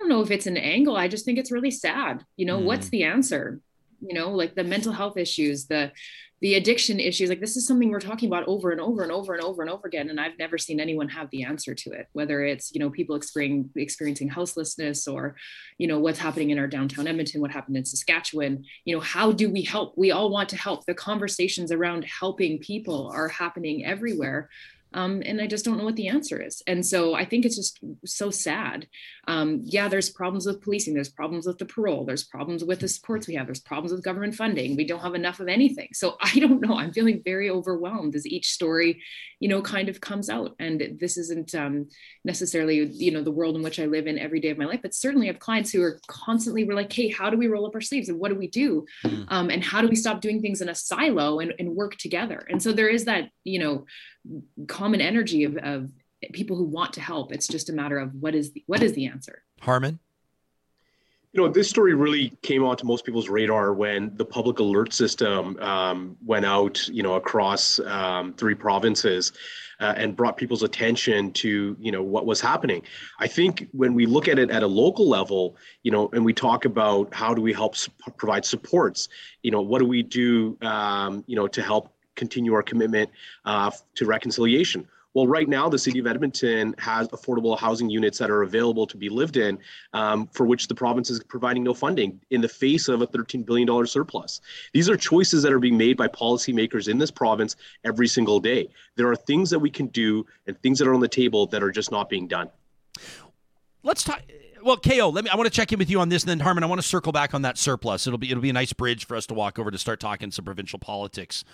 J: I don't know if it's an angle. I just think it's really sad. You know, mm. what's the answer? You know, like the mental health issues, the the addiction issues. Like this is something we're talking about over and over and over and over and over again. And I've never seen anyone have the answer to it, whether it's, you know, people experiencing experiencing houselessness or, you know, what's happening in our downtown Edmonton, what happened in Saskatchewan. You know, how do we help? We all want to help. The conversations around helping people are happening everywhere. Um, and I just don't know what the answer is. And so I think it's just so sad. Um, yeah, there's problems with policing, there's problems with the parole, there's problems with the supports we have, there's problems with government funding. We don't have enough of anything. So [LAUGHS] I don't know. I'm feeling very overwhelmed as each story, you know, kind of comes out. And this isn't um, necessarily, you know, the world in which I live in every day of my life, but certainly I have clients who are constantly we're like, hey, how do we roll up our sleeves and what do we do? Mm. Um, and how do we stop doing things in a silo and, and work together? And so there is that, you know, common energy of, of people who want to help. It's just a matter of what is the, what is the answer.
C: Harman,
I: You know, this story really came onto most people's radar when the public alert system um, went out, you know, across um, three provinces uh, and brought people's attention to, you know, what was happening. I think when we look at it at a local level, you know, and we talk about how do we help su- provide supports, you know, what do we do, um, you know, to help continue our commitment uh, to reconciliation. Well, right now, the city of Edmonton has affordable housing units that are available to be lived in, um, for which the province is providing no funding in the face of a $13 billion surplus. These are choices that are being made by policymakers in this province every single day. There are things that we can do and things that are on the table that are just not being done.
C: Let's talk well, Ko, let me. I want to check in with you on this, and then Harman, I want to circle back on that surplus. It'll be it'll be a nice bridge for us to walk over to start talking some provincial politics.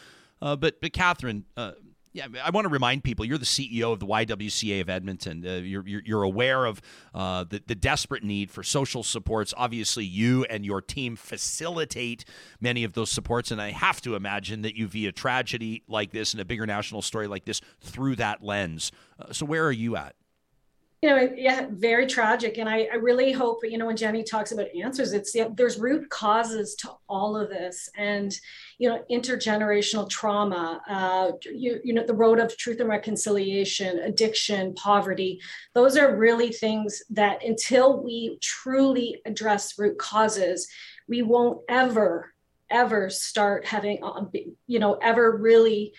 C: Uh, but but Katherine, uh, yeah, I want to remind people you're the CEO of the YWCA of Edmonton. Uh, you're, you're, aware of uh, the the desperate need for social supports. Obviously, you and your team facilitate many of those supports, and I have to imagine that you view a tragedy like this and a bigger national story like this through that lens. Uh, so, where are you at?
H: You know, yeah, very tragic. And I, I really hope, you know, when Jenny talks about answers, it's yeah, there's root causes to all of this, and you know, intergenerational trauma, uh, you, you know, the road of truth and reconciliation, addiction, poverty. Those are really things that until we truly address root causes, we won't ever, ever start having, uh, you know, ever really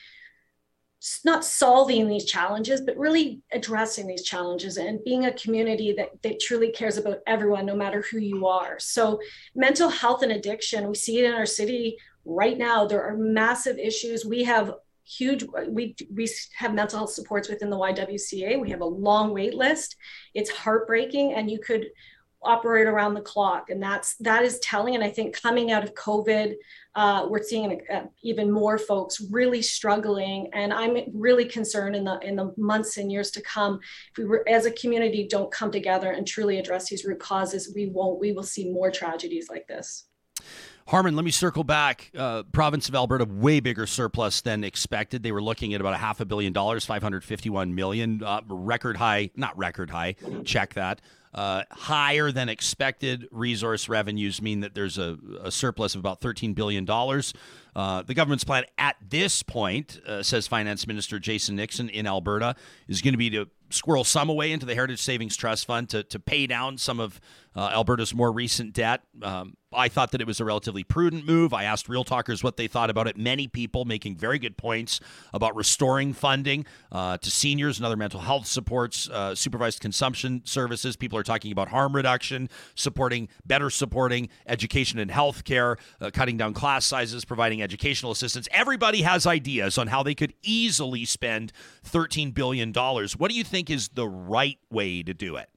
H: not solving these challenges, but really addressing these challenges and being a community that, that truly cares about everyone, no matter who you are. So, mental health and addiction, we see it in our city right now. There are massive issues. We have huge we we have mental health supports within the YWCA. We have a long wait list. It's heartbreaking and you could operate around the clock and that's that is telling and i think coming out of covid uh, we're seeing uh, even more folks really struggling and i'm really concerned in the in the months and years to come if we were as a community don't come together and truly address these root causes we won't we will see more tragedies like this
C: Harman, let me circle back. Uh, province of Alberta, way bigger surplus than expected. They were looking at about a half a billion dollars, 551 million, uh, record high, not record high, check that. Uh, higher than expected resource revenues mean that there's a, a surplus of about $13 billion. Uh, the government's plan at this point, uh, says Finance Minister Jason Nixon in Alberta, is going to be to squirrel some away into the Heritage Savings Trust Fund to, to pay down some of uh, Alberta's more recent debt. Um, I thought that it was a relatively prudent move. I asked Real Talkers what they thought about it. Many people making very good points about restoring funding uh, to seniors and other mental health supports, uh, supervised consumption services. People are talking about harm reduction, supporting better supporting education and health care, uh, cutting down class sizes, providing educational assistance. Everybody has ideas on how they could easily spend $13 billion. What do you think is the right way to do it?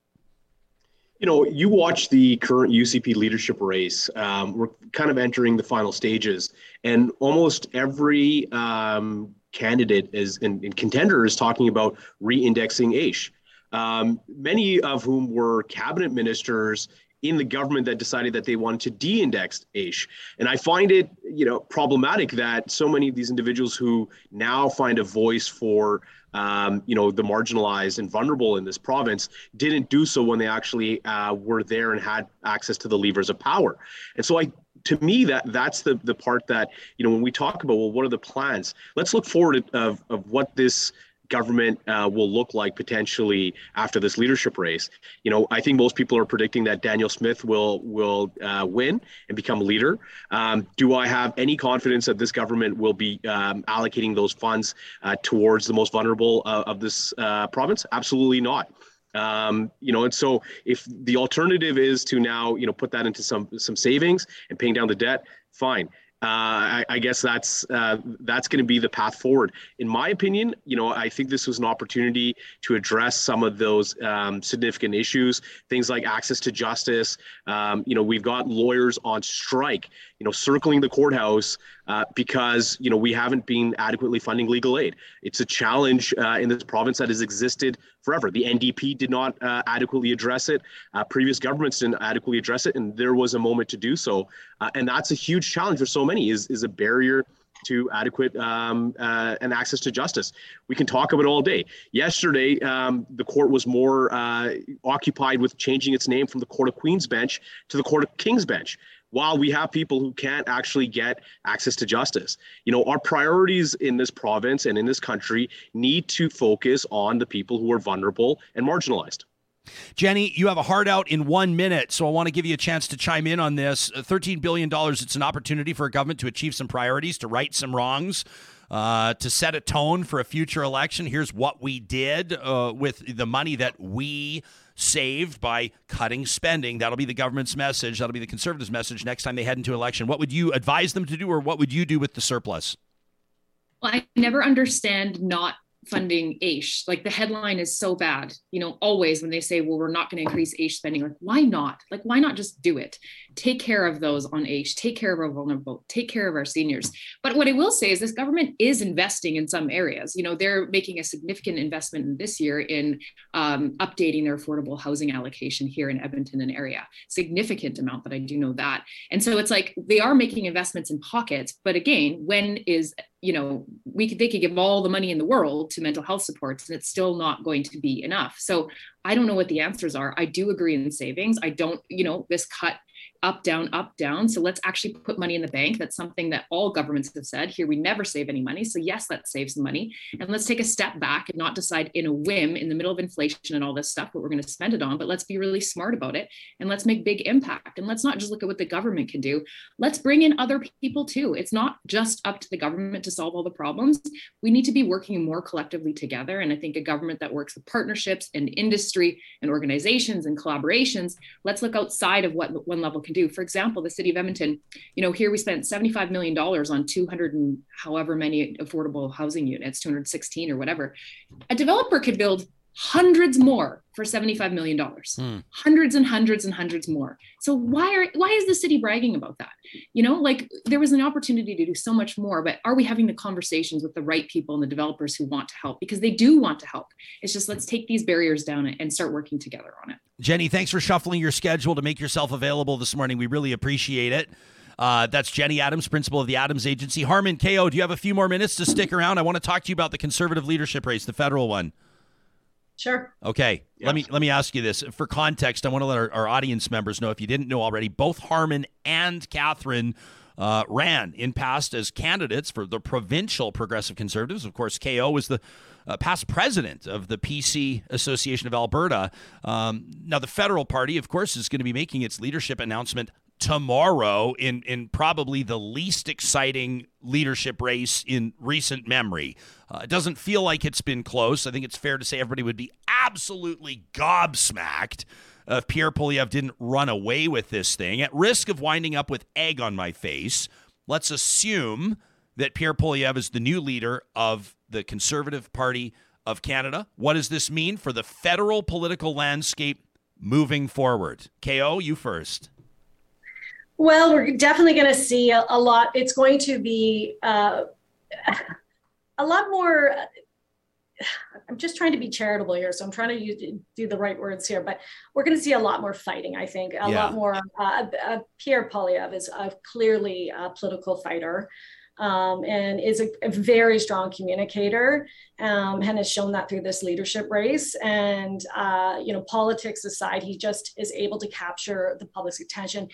I: You know, you watch the current UCP leadership race. Um, we're kind of entering the final stages, and almost every um, candidate is and, and, contender is talking about re-indexing AISH. Um, many of whom were cabinet ministers in the government that decided that they wanted to de-index AISH. And I find it, you know, problematic that so many of these individuals who now find a voice for um, you know, the marginalized and vulnerable in this province didn't do so when they actually uh, were there and had access to the levers of power. And so I to me that that's the the part that you know when we talk about well what are the plans let's look forward of, of what this government uh, will look like potentially after this leadership race. You know, I think most people are predicting that Danielle Smith will will uh, win and become a leader. Um, do I have any confidence that this government will be um, allocating those funds uh, towards the most vulnerable uh, of this uh, province? Absolutely not. Um, you know, and so if the alternative is to now, you know, put that into some some savings and paying down the debt, fine. Uh, I, I, guess that's uh, that's going to be the path forward. In my opinion, you know, I think this was an opportunity to address some of those um, significant issues, things like access to justice. Um, you know, we've got lawyers on strike, you know, circling the courthouse uh, because you know we haven't been adequately funding legal aid. It's a challenge uh, in this province that has existed forever. The NDP did not uh, adequately address it. Uh, previous governments didn't adequately address it, and there was a moment to do so. Uh, and that's a huge challenge for so many. Is is a barrier to adequate um, uh, and access to justice. We can talk about it all day. Yesterday, um, the court was more uh, occupied with changing its name from the Court of Queen's Bench to the Court of King's Bench while we have people who can't actually get access to justice. You know, our priorities in this province and in this country need to focus on the people who are vulnerable and marginalized.
C: Jenny, you have a heart out in one minute, so I want to give you a chance to chime in on this. Uh, $13 billion, it's an opportunity for a government to achieve some priorities, to right some wrongs. Uh, to set a tone for a future election. Here's what we did uh, with the money that we saved by cutting spending. That'll be the government's message. That'll be the conservatives' message next time they head into election. What would you advise them to do, or what would you do with the surplus?
J: Well, I never understand not funding AISH. Like the headline is so bad, you know, always when they say, well, we're not going to increase AISH spending, like, why not? Like, why not just do it? Take care of those on AISH, take care of our vulnerable, take care of our seniors. But what I will say is this government is investing in some areas. You know, they're making a significant investment this year in um, updating their affordable housing allocation here in Edmonton and area. Significant amount, but I do know that. And so it's like they are making investments in pockets. But again, when is you know we could they could give all the money in the world to mental health supports and it's still not going to be enough so i don't know what the answers are i do agree in savings i don't you know this cut up, down, up, down. So let's actually put money in the bank. That's something that all governments have said. Here, we never save any money. So, yes, let's save some money. And let's take a step back and not decide in a whim in the middle of inflation and all this stuff what we're going to spend it on, but let's be really smart about it and let's make big impact. And let's not just look at what the government can do. Let's bring in other people too. It's not just up to the government to solve all the problems. We need to be working more collectively together. And I think a government that works with partnerships and industry and organizations and collaborations, let's look outside of what one level can do. For example, the city of Edmonton, you know, here we spent $75 million on 200 and however many affordable housing units, 216 or whatever. A developer could build hundreds more for $75 million hmm. hundreds and hundreds and hundreds more so why are why is the city bragging about that you know like there was an opportunity to do so much more but are we having the conversations with the right people and the developers who want to help because they do want to help it's just let's take these barriers down and start working together on it
C: jenny thanks for shuffling your schedule to make yourself available this morning we really appreciate it uh, that's Jenny Adams, principal of the Adams Agency. Harman KO, do you have a few more minutes to stick around? I want to talk to you about the conservative leadership race, the federal one.
H: Sure.
C: Okay. Let me let me ask you this for context. I want to let our, our, audience members know if you didn't know already. Both Harman and Katherine uh, ran in past as candidates for the provincial Progressive Conservatives. Of course, KO was the uh, past president of the PC Association of Alberta. Um, now, the federal party, of course, is going to be making its leadership announcement tomorrow in in probably the least exciting leadership race in recent memory. Uh, it doesn't feel like it's been close. I think it's fair to say everybody would be absolutely gobsmacked if Pierre Poilievre didn't run away with this thing. At risk of winding up with egg on my face, let's assume that Pierre Poilievre is the new leader of the Conservative Party of Canada. What does this mean for the federal political landscape moving forward? KO, you first.
H: Well, we're definitely going to see a, a, lot. It's going to be uh, a lot more. I'm just trying to be charitable here, so I'm trying to use, do the right words here. But we're going to see a lot more fighting. I think a yeah. lot more. Uh, uh, Pierre Poilievre is a clearly a political fighter um, and is a, a, very strong communicator um, and has shown that through this leadership race. And, uh, you know, politics aside, he just is able to capture the public's attention.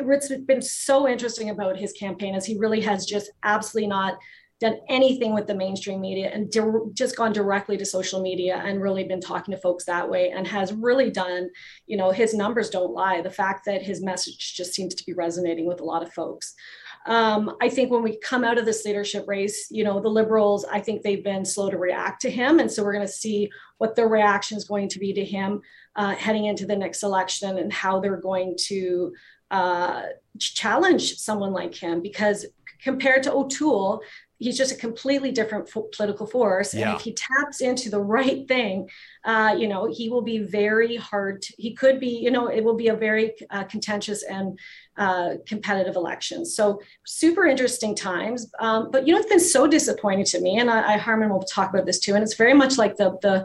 H: What's been so interesting about his campaign is he really has just absolutely not done anything with the mainstream media and di- just gone directly to social media and really been talking to folks that way and has really done you know his numbers don't lie the fact that his message just seems to be resonating with a lot of folks um, I think when we come out of this leadership race, you know, the liberals, I think they've been slow to react to him. And so we're going to see what their reaction is going to be to him uh, heading into the next election and how they're going to uh, challenge someone like him. Because compared to O'Toole, he's just a completely different political force yeah. and if he taps into the right thing uh, you know he will be very hard to, he could be you know it will be a very uh, contentious and uh, competitive election so super interesting times um, but you know it's been so disappointing to me and I, I harman will talk about this too and it's very much like the the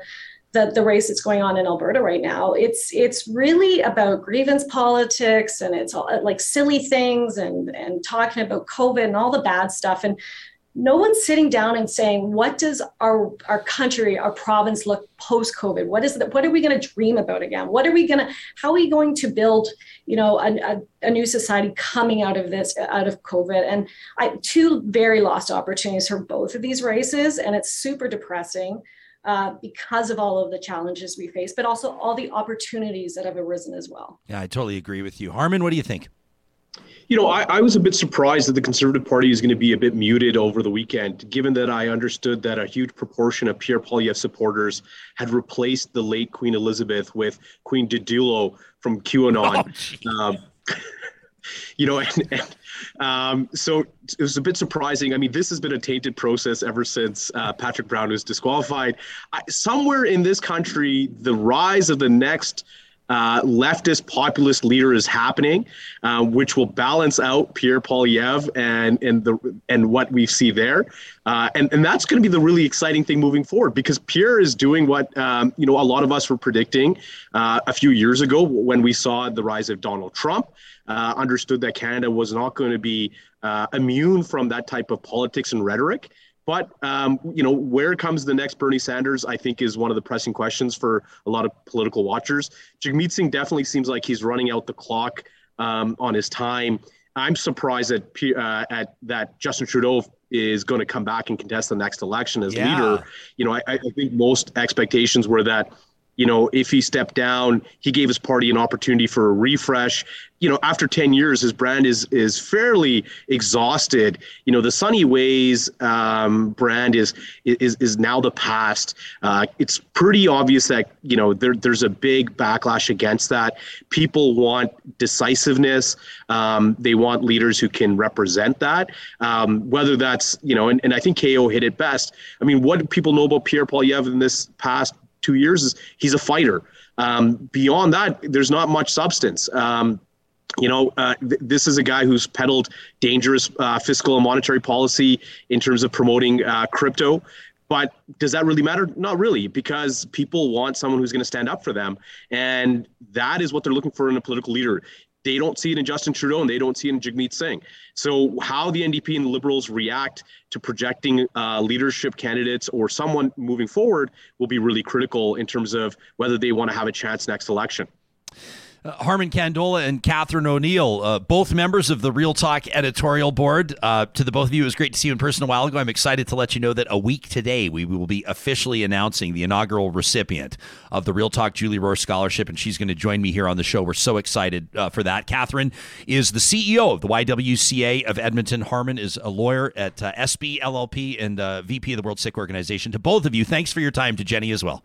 H: the, the race that's going on in Alberta right now. It's it's really about grievance politics and it's all, like silly things and and talking about COVID and all the bad stuff. And no one's sitting down and saying what does our our country our province look post covid what is that what are we going to dream about again? What are we going to how are we going to build you know a, a, a, new society coming out of this out of covid? And i two very lost opportunities for both of these races and it's super depressing uh, because of all of the challenges we face but also all the opportunities that have arisen as well.
C: Yeah i totally agree with you. Harman what do you think
I: you know, I, I, was a bit surprised that the Conservative Party is going to be a bit muted over the weekend, given that I understood that a huge proportion of Pierre Poilievre supporters had replaced the late Queen Elizabeth with Queen Didulo from QAnon. Oh, um, [LAUGHS] you know, and, and um, so it was a bit surprising. I mean, this has been a tainted process ever since uh, Patrick Brown was disqualified. I, somewhere in this country, the rise of the next uh, leftist populist leader is happening, uh, which will balance out Pierre Poilievre and and the and what we see there, uh, and and that's going to be the really exciting thing moving forward because Pierre is doing what um, you know a lot of us were predicting uh, a few years ago when we saw the rise of Donald Trump. Uh, understood that Canada was not going to be immune from that type of politics and rhetoric. But um, you know, where comes the next Bernie Sanders? I think is one of the pressing questions for a lot of political watchers. Jagmeet Singh definitely seems like he's running out the clock um, on his time. I'm surprised that uh, at that Justin Trudeau is going to come back and contest the next election as yeah. leader. You know, I, I think most expectations were that you know, if he stepped down, he gave his party an opportunity for a refresh. You know, after 10 years, his brand is is fairly exhausted. You know, the Sunny Ways um, brand is is is now the past. Uh, it's pretty obvious that you know there there's a big backlash against that. People want decisiveness. Um, they want leaders who can represent that. Um, whether that's you know, and, and I think KO hit it best. I mean, what people know about Pierre Poilievre in this past two years is he's a fighter. Um, beyond that, there's not much substance. Um, you know, uh, th- this is a guy who's peddled dangerous uh, fiscal and monetary policy in terms of promoting uh, crypto. But does that really matter? Not really, because people want someone who's going to stand up for them. And that is what they're looking for in a political leader they don't see it in Justin Trudeau and they don't see it in Jagmeet Singh. So, how the NDP and the Liberals react to projecting uh, leadership candidates or someone moving forward will be really critical in terms of whether they want to have a chance next election.
C: Uh, Harman Kandola and Katherine O'Neill, uh, both members of the Real Talk editorial board. Uh, to the both of you, it was great to see you in person a while ago. I'm excited to let you know that a week today, we will be officially announcing the inaugural recipient of the Real Talk Julie Rohr Scholarship, and she's going to join me here on the show. We're so excited uh, for that. Katherine is the CEO of the YWCA of Edmonton. Harman is a lawyer at uh, SB LLP and uh, VP of the World Sikh Organization. To both of you, thanks for your time. To Jenny as well.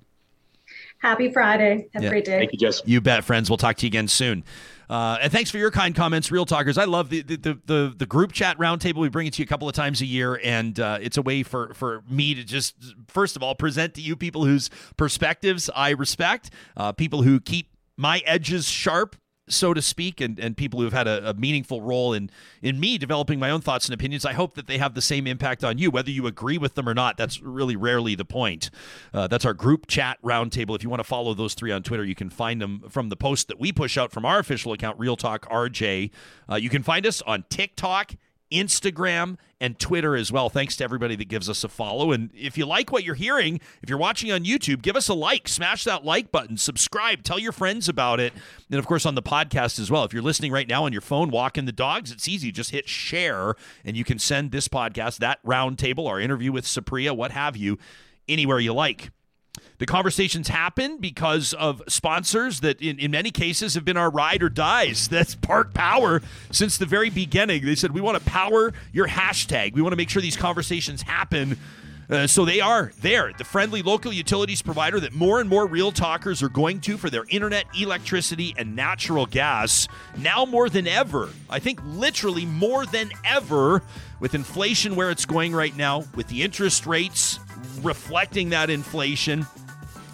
H: Happy Friday. Have yeah. a great day.
I: Thank you, Jess.
C: You bet, friends. We'll talk to you again soon. Uh, and thanks for your kind comments, Real Talkers. I love the the, the, the group chat roundtable. We bring it to you a couple of times a year, and uh, it's a way for, for me to just, first of all, present to you people whose perspectives I respect, uh, people who keep my edges sharp so to speak, and, and people who have had a, a, meaningful role in in me developing my own thoughts and opinions. I hope that they have the same impact on you, whether you agree with them or not. That's really rarely the point. Uh, that's our group chat roundtable. If you want to follow those three on Twitter, you can find them from the post that we push out from our official account, Real Talk RJ. Uh, you can find us on TikTok Instagram, and Twitter as well. Thanks to everybody that gives us a follow. And if you like what you're hearing, if you're watching on YouTube, give us a like, smash that like button, subscribe, tell your friends about it. And of course, on the podcast as well. If you're listening right now on your phone, walking the dogs, it's easy. Just hit share, and you can send this podcast, that roundtable, our interview with Supriya, what have you, anywhere you like. The conversations happen because of sponsors that, in, in many cases, have been our ride or dies. [LAUGHS] That's Park Power since the very beginning. They said, We want to power your hashtag. We want to make sure these conversations happen. Uh, so they are there, the friendly local utilities provider that more and more real talkers are going to for their internet, electricity, and natural gas. Now more than ever, I think literally more than ever, with inflation where it's going right now, with the interest rates reflecting that inflation,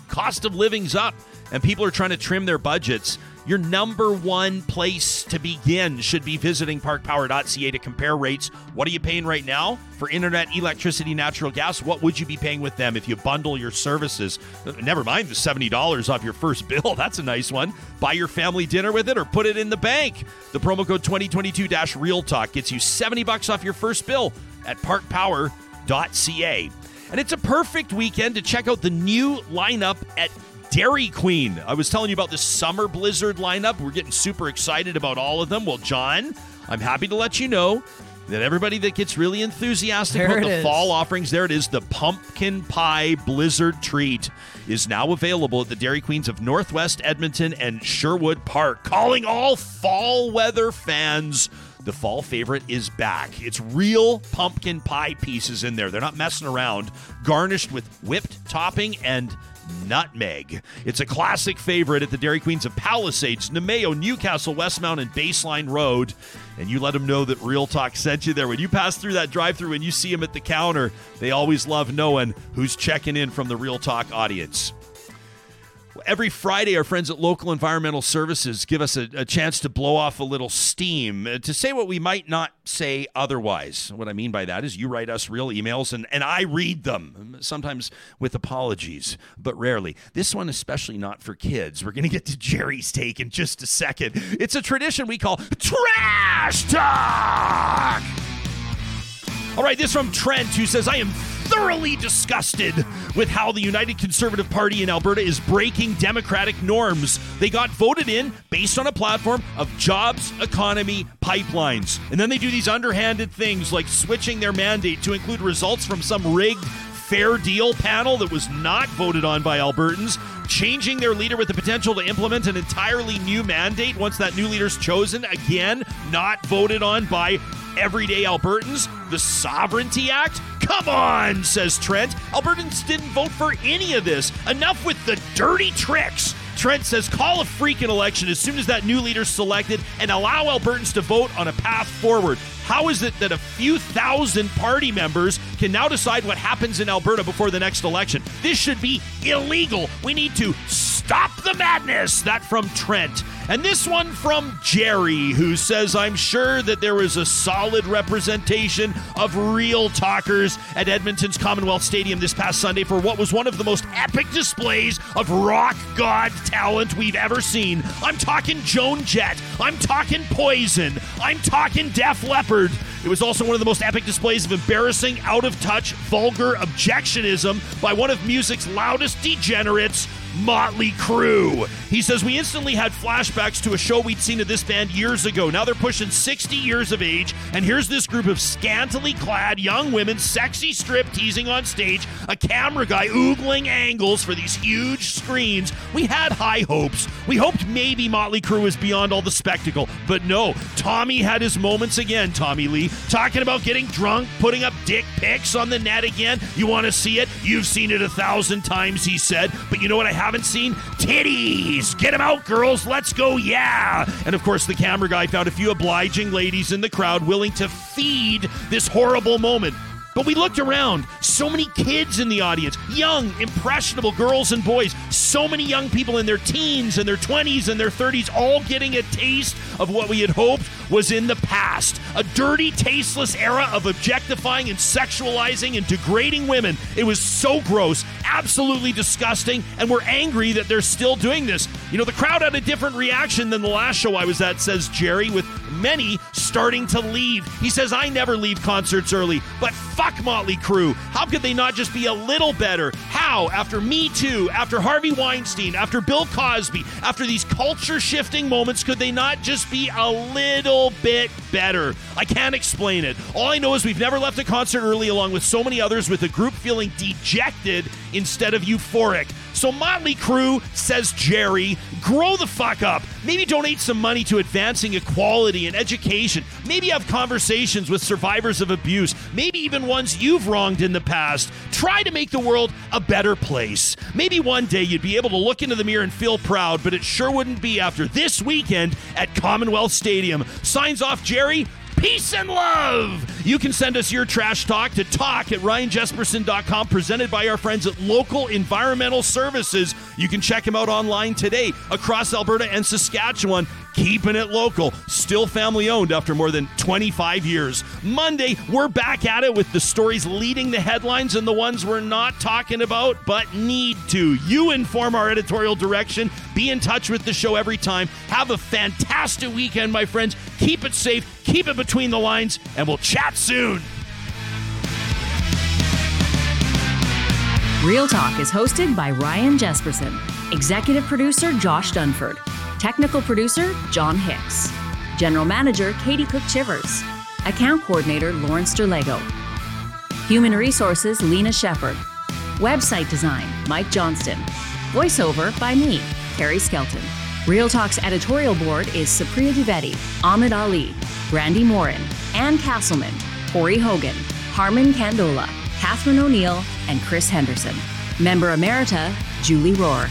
C: cost of living's up and people are trying to trim their budgets, your number one place to begin should be visiting parkpower.ca to compare rates. What are you paying right now for internet, electricity, natural gas? What would you be paying with them if you bundle your services? Never mind the $70 off your first [LAUGHS] bill. That's a nice one. Buy your family dinner with it or put it in the bank. The promo code 2022 Real Talk gets you 70 bucks off your first bill at parkpower.ca. And it's a perfect weekend to check out the new lineup at Dairy Queen. I was telling you about the summer blizzard lineup. We're getting super excited about all of them. Well, John, I'm happy to let you know that everybody that gets really enthusiastic
D: there
C: about the
D: is.
C: fall offerings, there it is. The pumpkin pie blizzard treat is now available at the Dairy Queens of Northwest Edmonton and Sherwood Park, calling all fall weather fans the fall favorite is back. It's real pumpkin pie pieces in there. They're not messing around. Garnished with whipped topping and nutmeg. It's a classic favorite at the Dairy Queens of Palisades, Namao, Newcastle, Westmount, and Baseline Road. And you let them know that Real Talk sent you there. When you pass through that drive through and you see them at the counter, they always love knowing who's checking in from the Real Talk audience. Every Friday, our friends at Local Environmental Services give us a, a, chance to blow off a little steam, uh, to say what we might not say otherwise. What I mean by that is you write us real emails and, and I read them, sometimes with apologies, but rarely. This one, especially not for kids. We're going to get to Gerry's take in just a second. It's a tradition we call Trash Talk. All right, this from Trent, who says, I am thoroughly disgusted with how the United Conservative Party in Alberta is breaking democratic norms. They got voted in based on a platform of jobs, economy, pipelines. And then they do these underhanded things like switching their mandate to include results from some rigged fair deal panel that was not voted on by Albertans, changing their leader with the potential to implement an entirely new mandate once that new leader's chosen, again, not voted on by everyday Albertans. The Sovereignty Act? Come on, says Trent. Albertans didn't vote for any of this. Enough with the dirty tricks. Trent says call a freaking election as soon as that new leader's selected and allow Albertans to vote on a path forward. How is it that a few thousand party members can now decide what happens in Alberta before the next election? This should be illegal. We need to stop the madness. That from Trent. And this one from Gerry, who says, I'm sure that there was a solid representation of real talkers at Edmonton's Commonwealth Stadium this past Sunday for what was one of the most epic displays of rock god talent we've ever seen. I'm talking Joan Jett. I'm talking Poison. I'm talking Def Leppard. It was also one of the most epic displays of embarrassing, out of touch, vulgar objectionism by one of music's loudest degenerates, Motley Crue. He says, We instantly had flashbacks to a show we'd seen of this band years ago. Now they're pushing 60 years of age, and here's this group of scantily clad young women, sexy strip teasing on stage, a camera guy oogling angles for these huge screens. We had high hopes. We hoped maybe Motley Crue was beyond all the spectacle, but no. Tommy had his moments again, Tommy Lee, talking about getting drunk, putting up dick pics on the net again. You want to see it? You've seen it a thousand times, he said. But you know what I haven't seen? Titties! Get them out, girls! Let's go, yeah! And of course, the camera guy found a few obliging ladies in the crowd willing to feed this horrible moment. But we looked around. So many kids in the audience, young, impressionable girls and boys. So many young people in their teens and their 20s and their 30s, all getting a taste of what we had hoped was in the past. A dirty, tasteless era of objectifying and sexualizing and degrading women. It was so gross, absolutely disgusting, and we're angry that they're still doing this. You know, the crowd had a different reaction than the last show I was at, says Gerry, with many starting to leave. He says, I never leave concerts early, but fuck Motley Crue. How could they not just be a little better? How, after Me Too, after Harvey Weinstein, after Bill Cosby, after these culture shifting moments, could they not just be a little bit better? I can't explain it. All I know is we've never left a concert early, along with so many others, with the group feeling dejected instead of euphoric. So, Motley Crue, says Gerry, grow the fuck up. Maybe donate some money to advancing equality and education. Maybe have conversations with survivors of abuse. Maybe even ones you've wronged in the past. Try to make the world a better place. Maybe one day you'd be able to look into the mirror and feel proud, but it sure wouldn't be after this weekend at Commonwealth Stadium. Signs off, Gerry peace and love. You can send us your trash talk to talk at ryanjespersen.com, presented by our friends at Local Environmental Services. You can check them out online today across Alberta and Saskatchewan. Keeping it local, still family owned after more than 25 years. Monday, we're back at it with the stories leading the headlines and the ones we're not talking about but need to. You inform our editorial direction. Be in touch with the show every time. Have a fantastic weekend, my friends. Keep it safe, keep it between the lines, and we'll chat soon.
B: Real Talk is hosted by Ryan Jespersen, executive producer Josh Dunford, technical producer John Hicks, general manager Katie Cook Chivers, account coordinator Lawrence Derlego, human resources Lena Shepard, website design Mike Johnston, voiceover by me, Carrie Skelton. Real Talk's editorial board is Supriya Dwivedi, Ahmed Ali, Brandy Morin, Ann Castleman, Corey Hogan, Harman Kandola, Katherine O'Neill, and Chris Henderson. Member Emerita, Julie Rohr.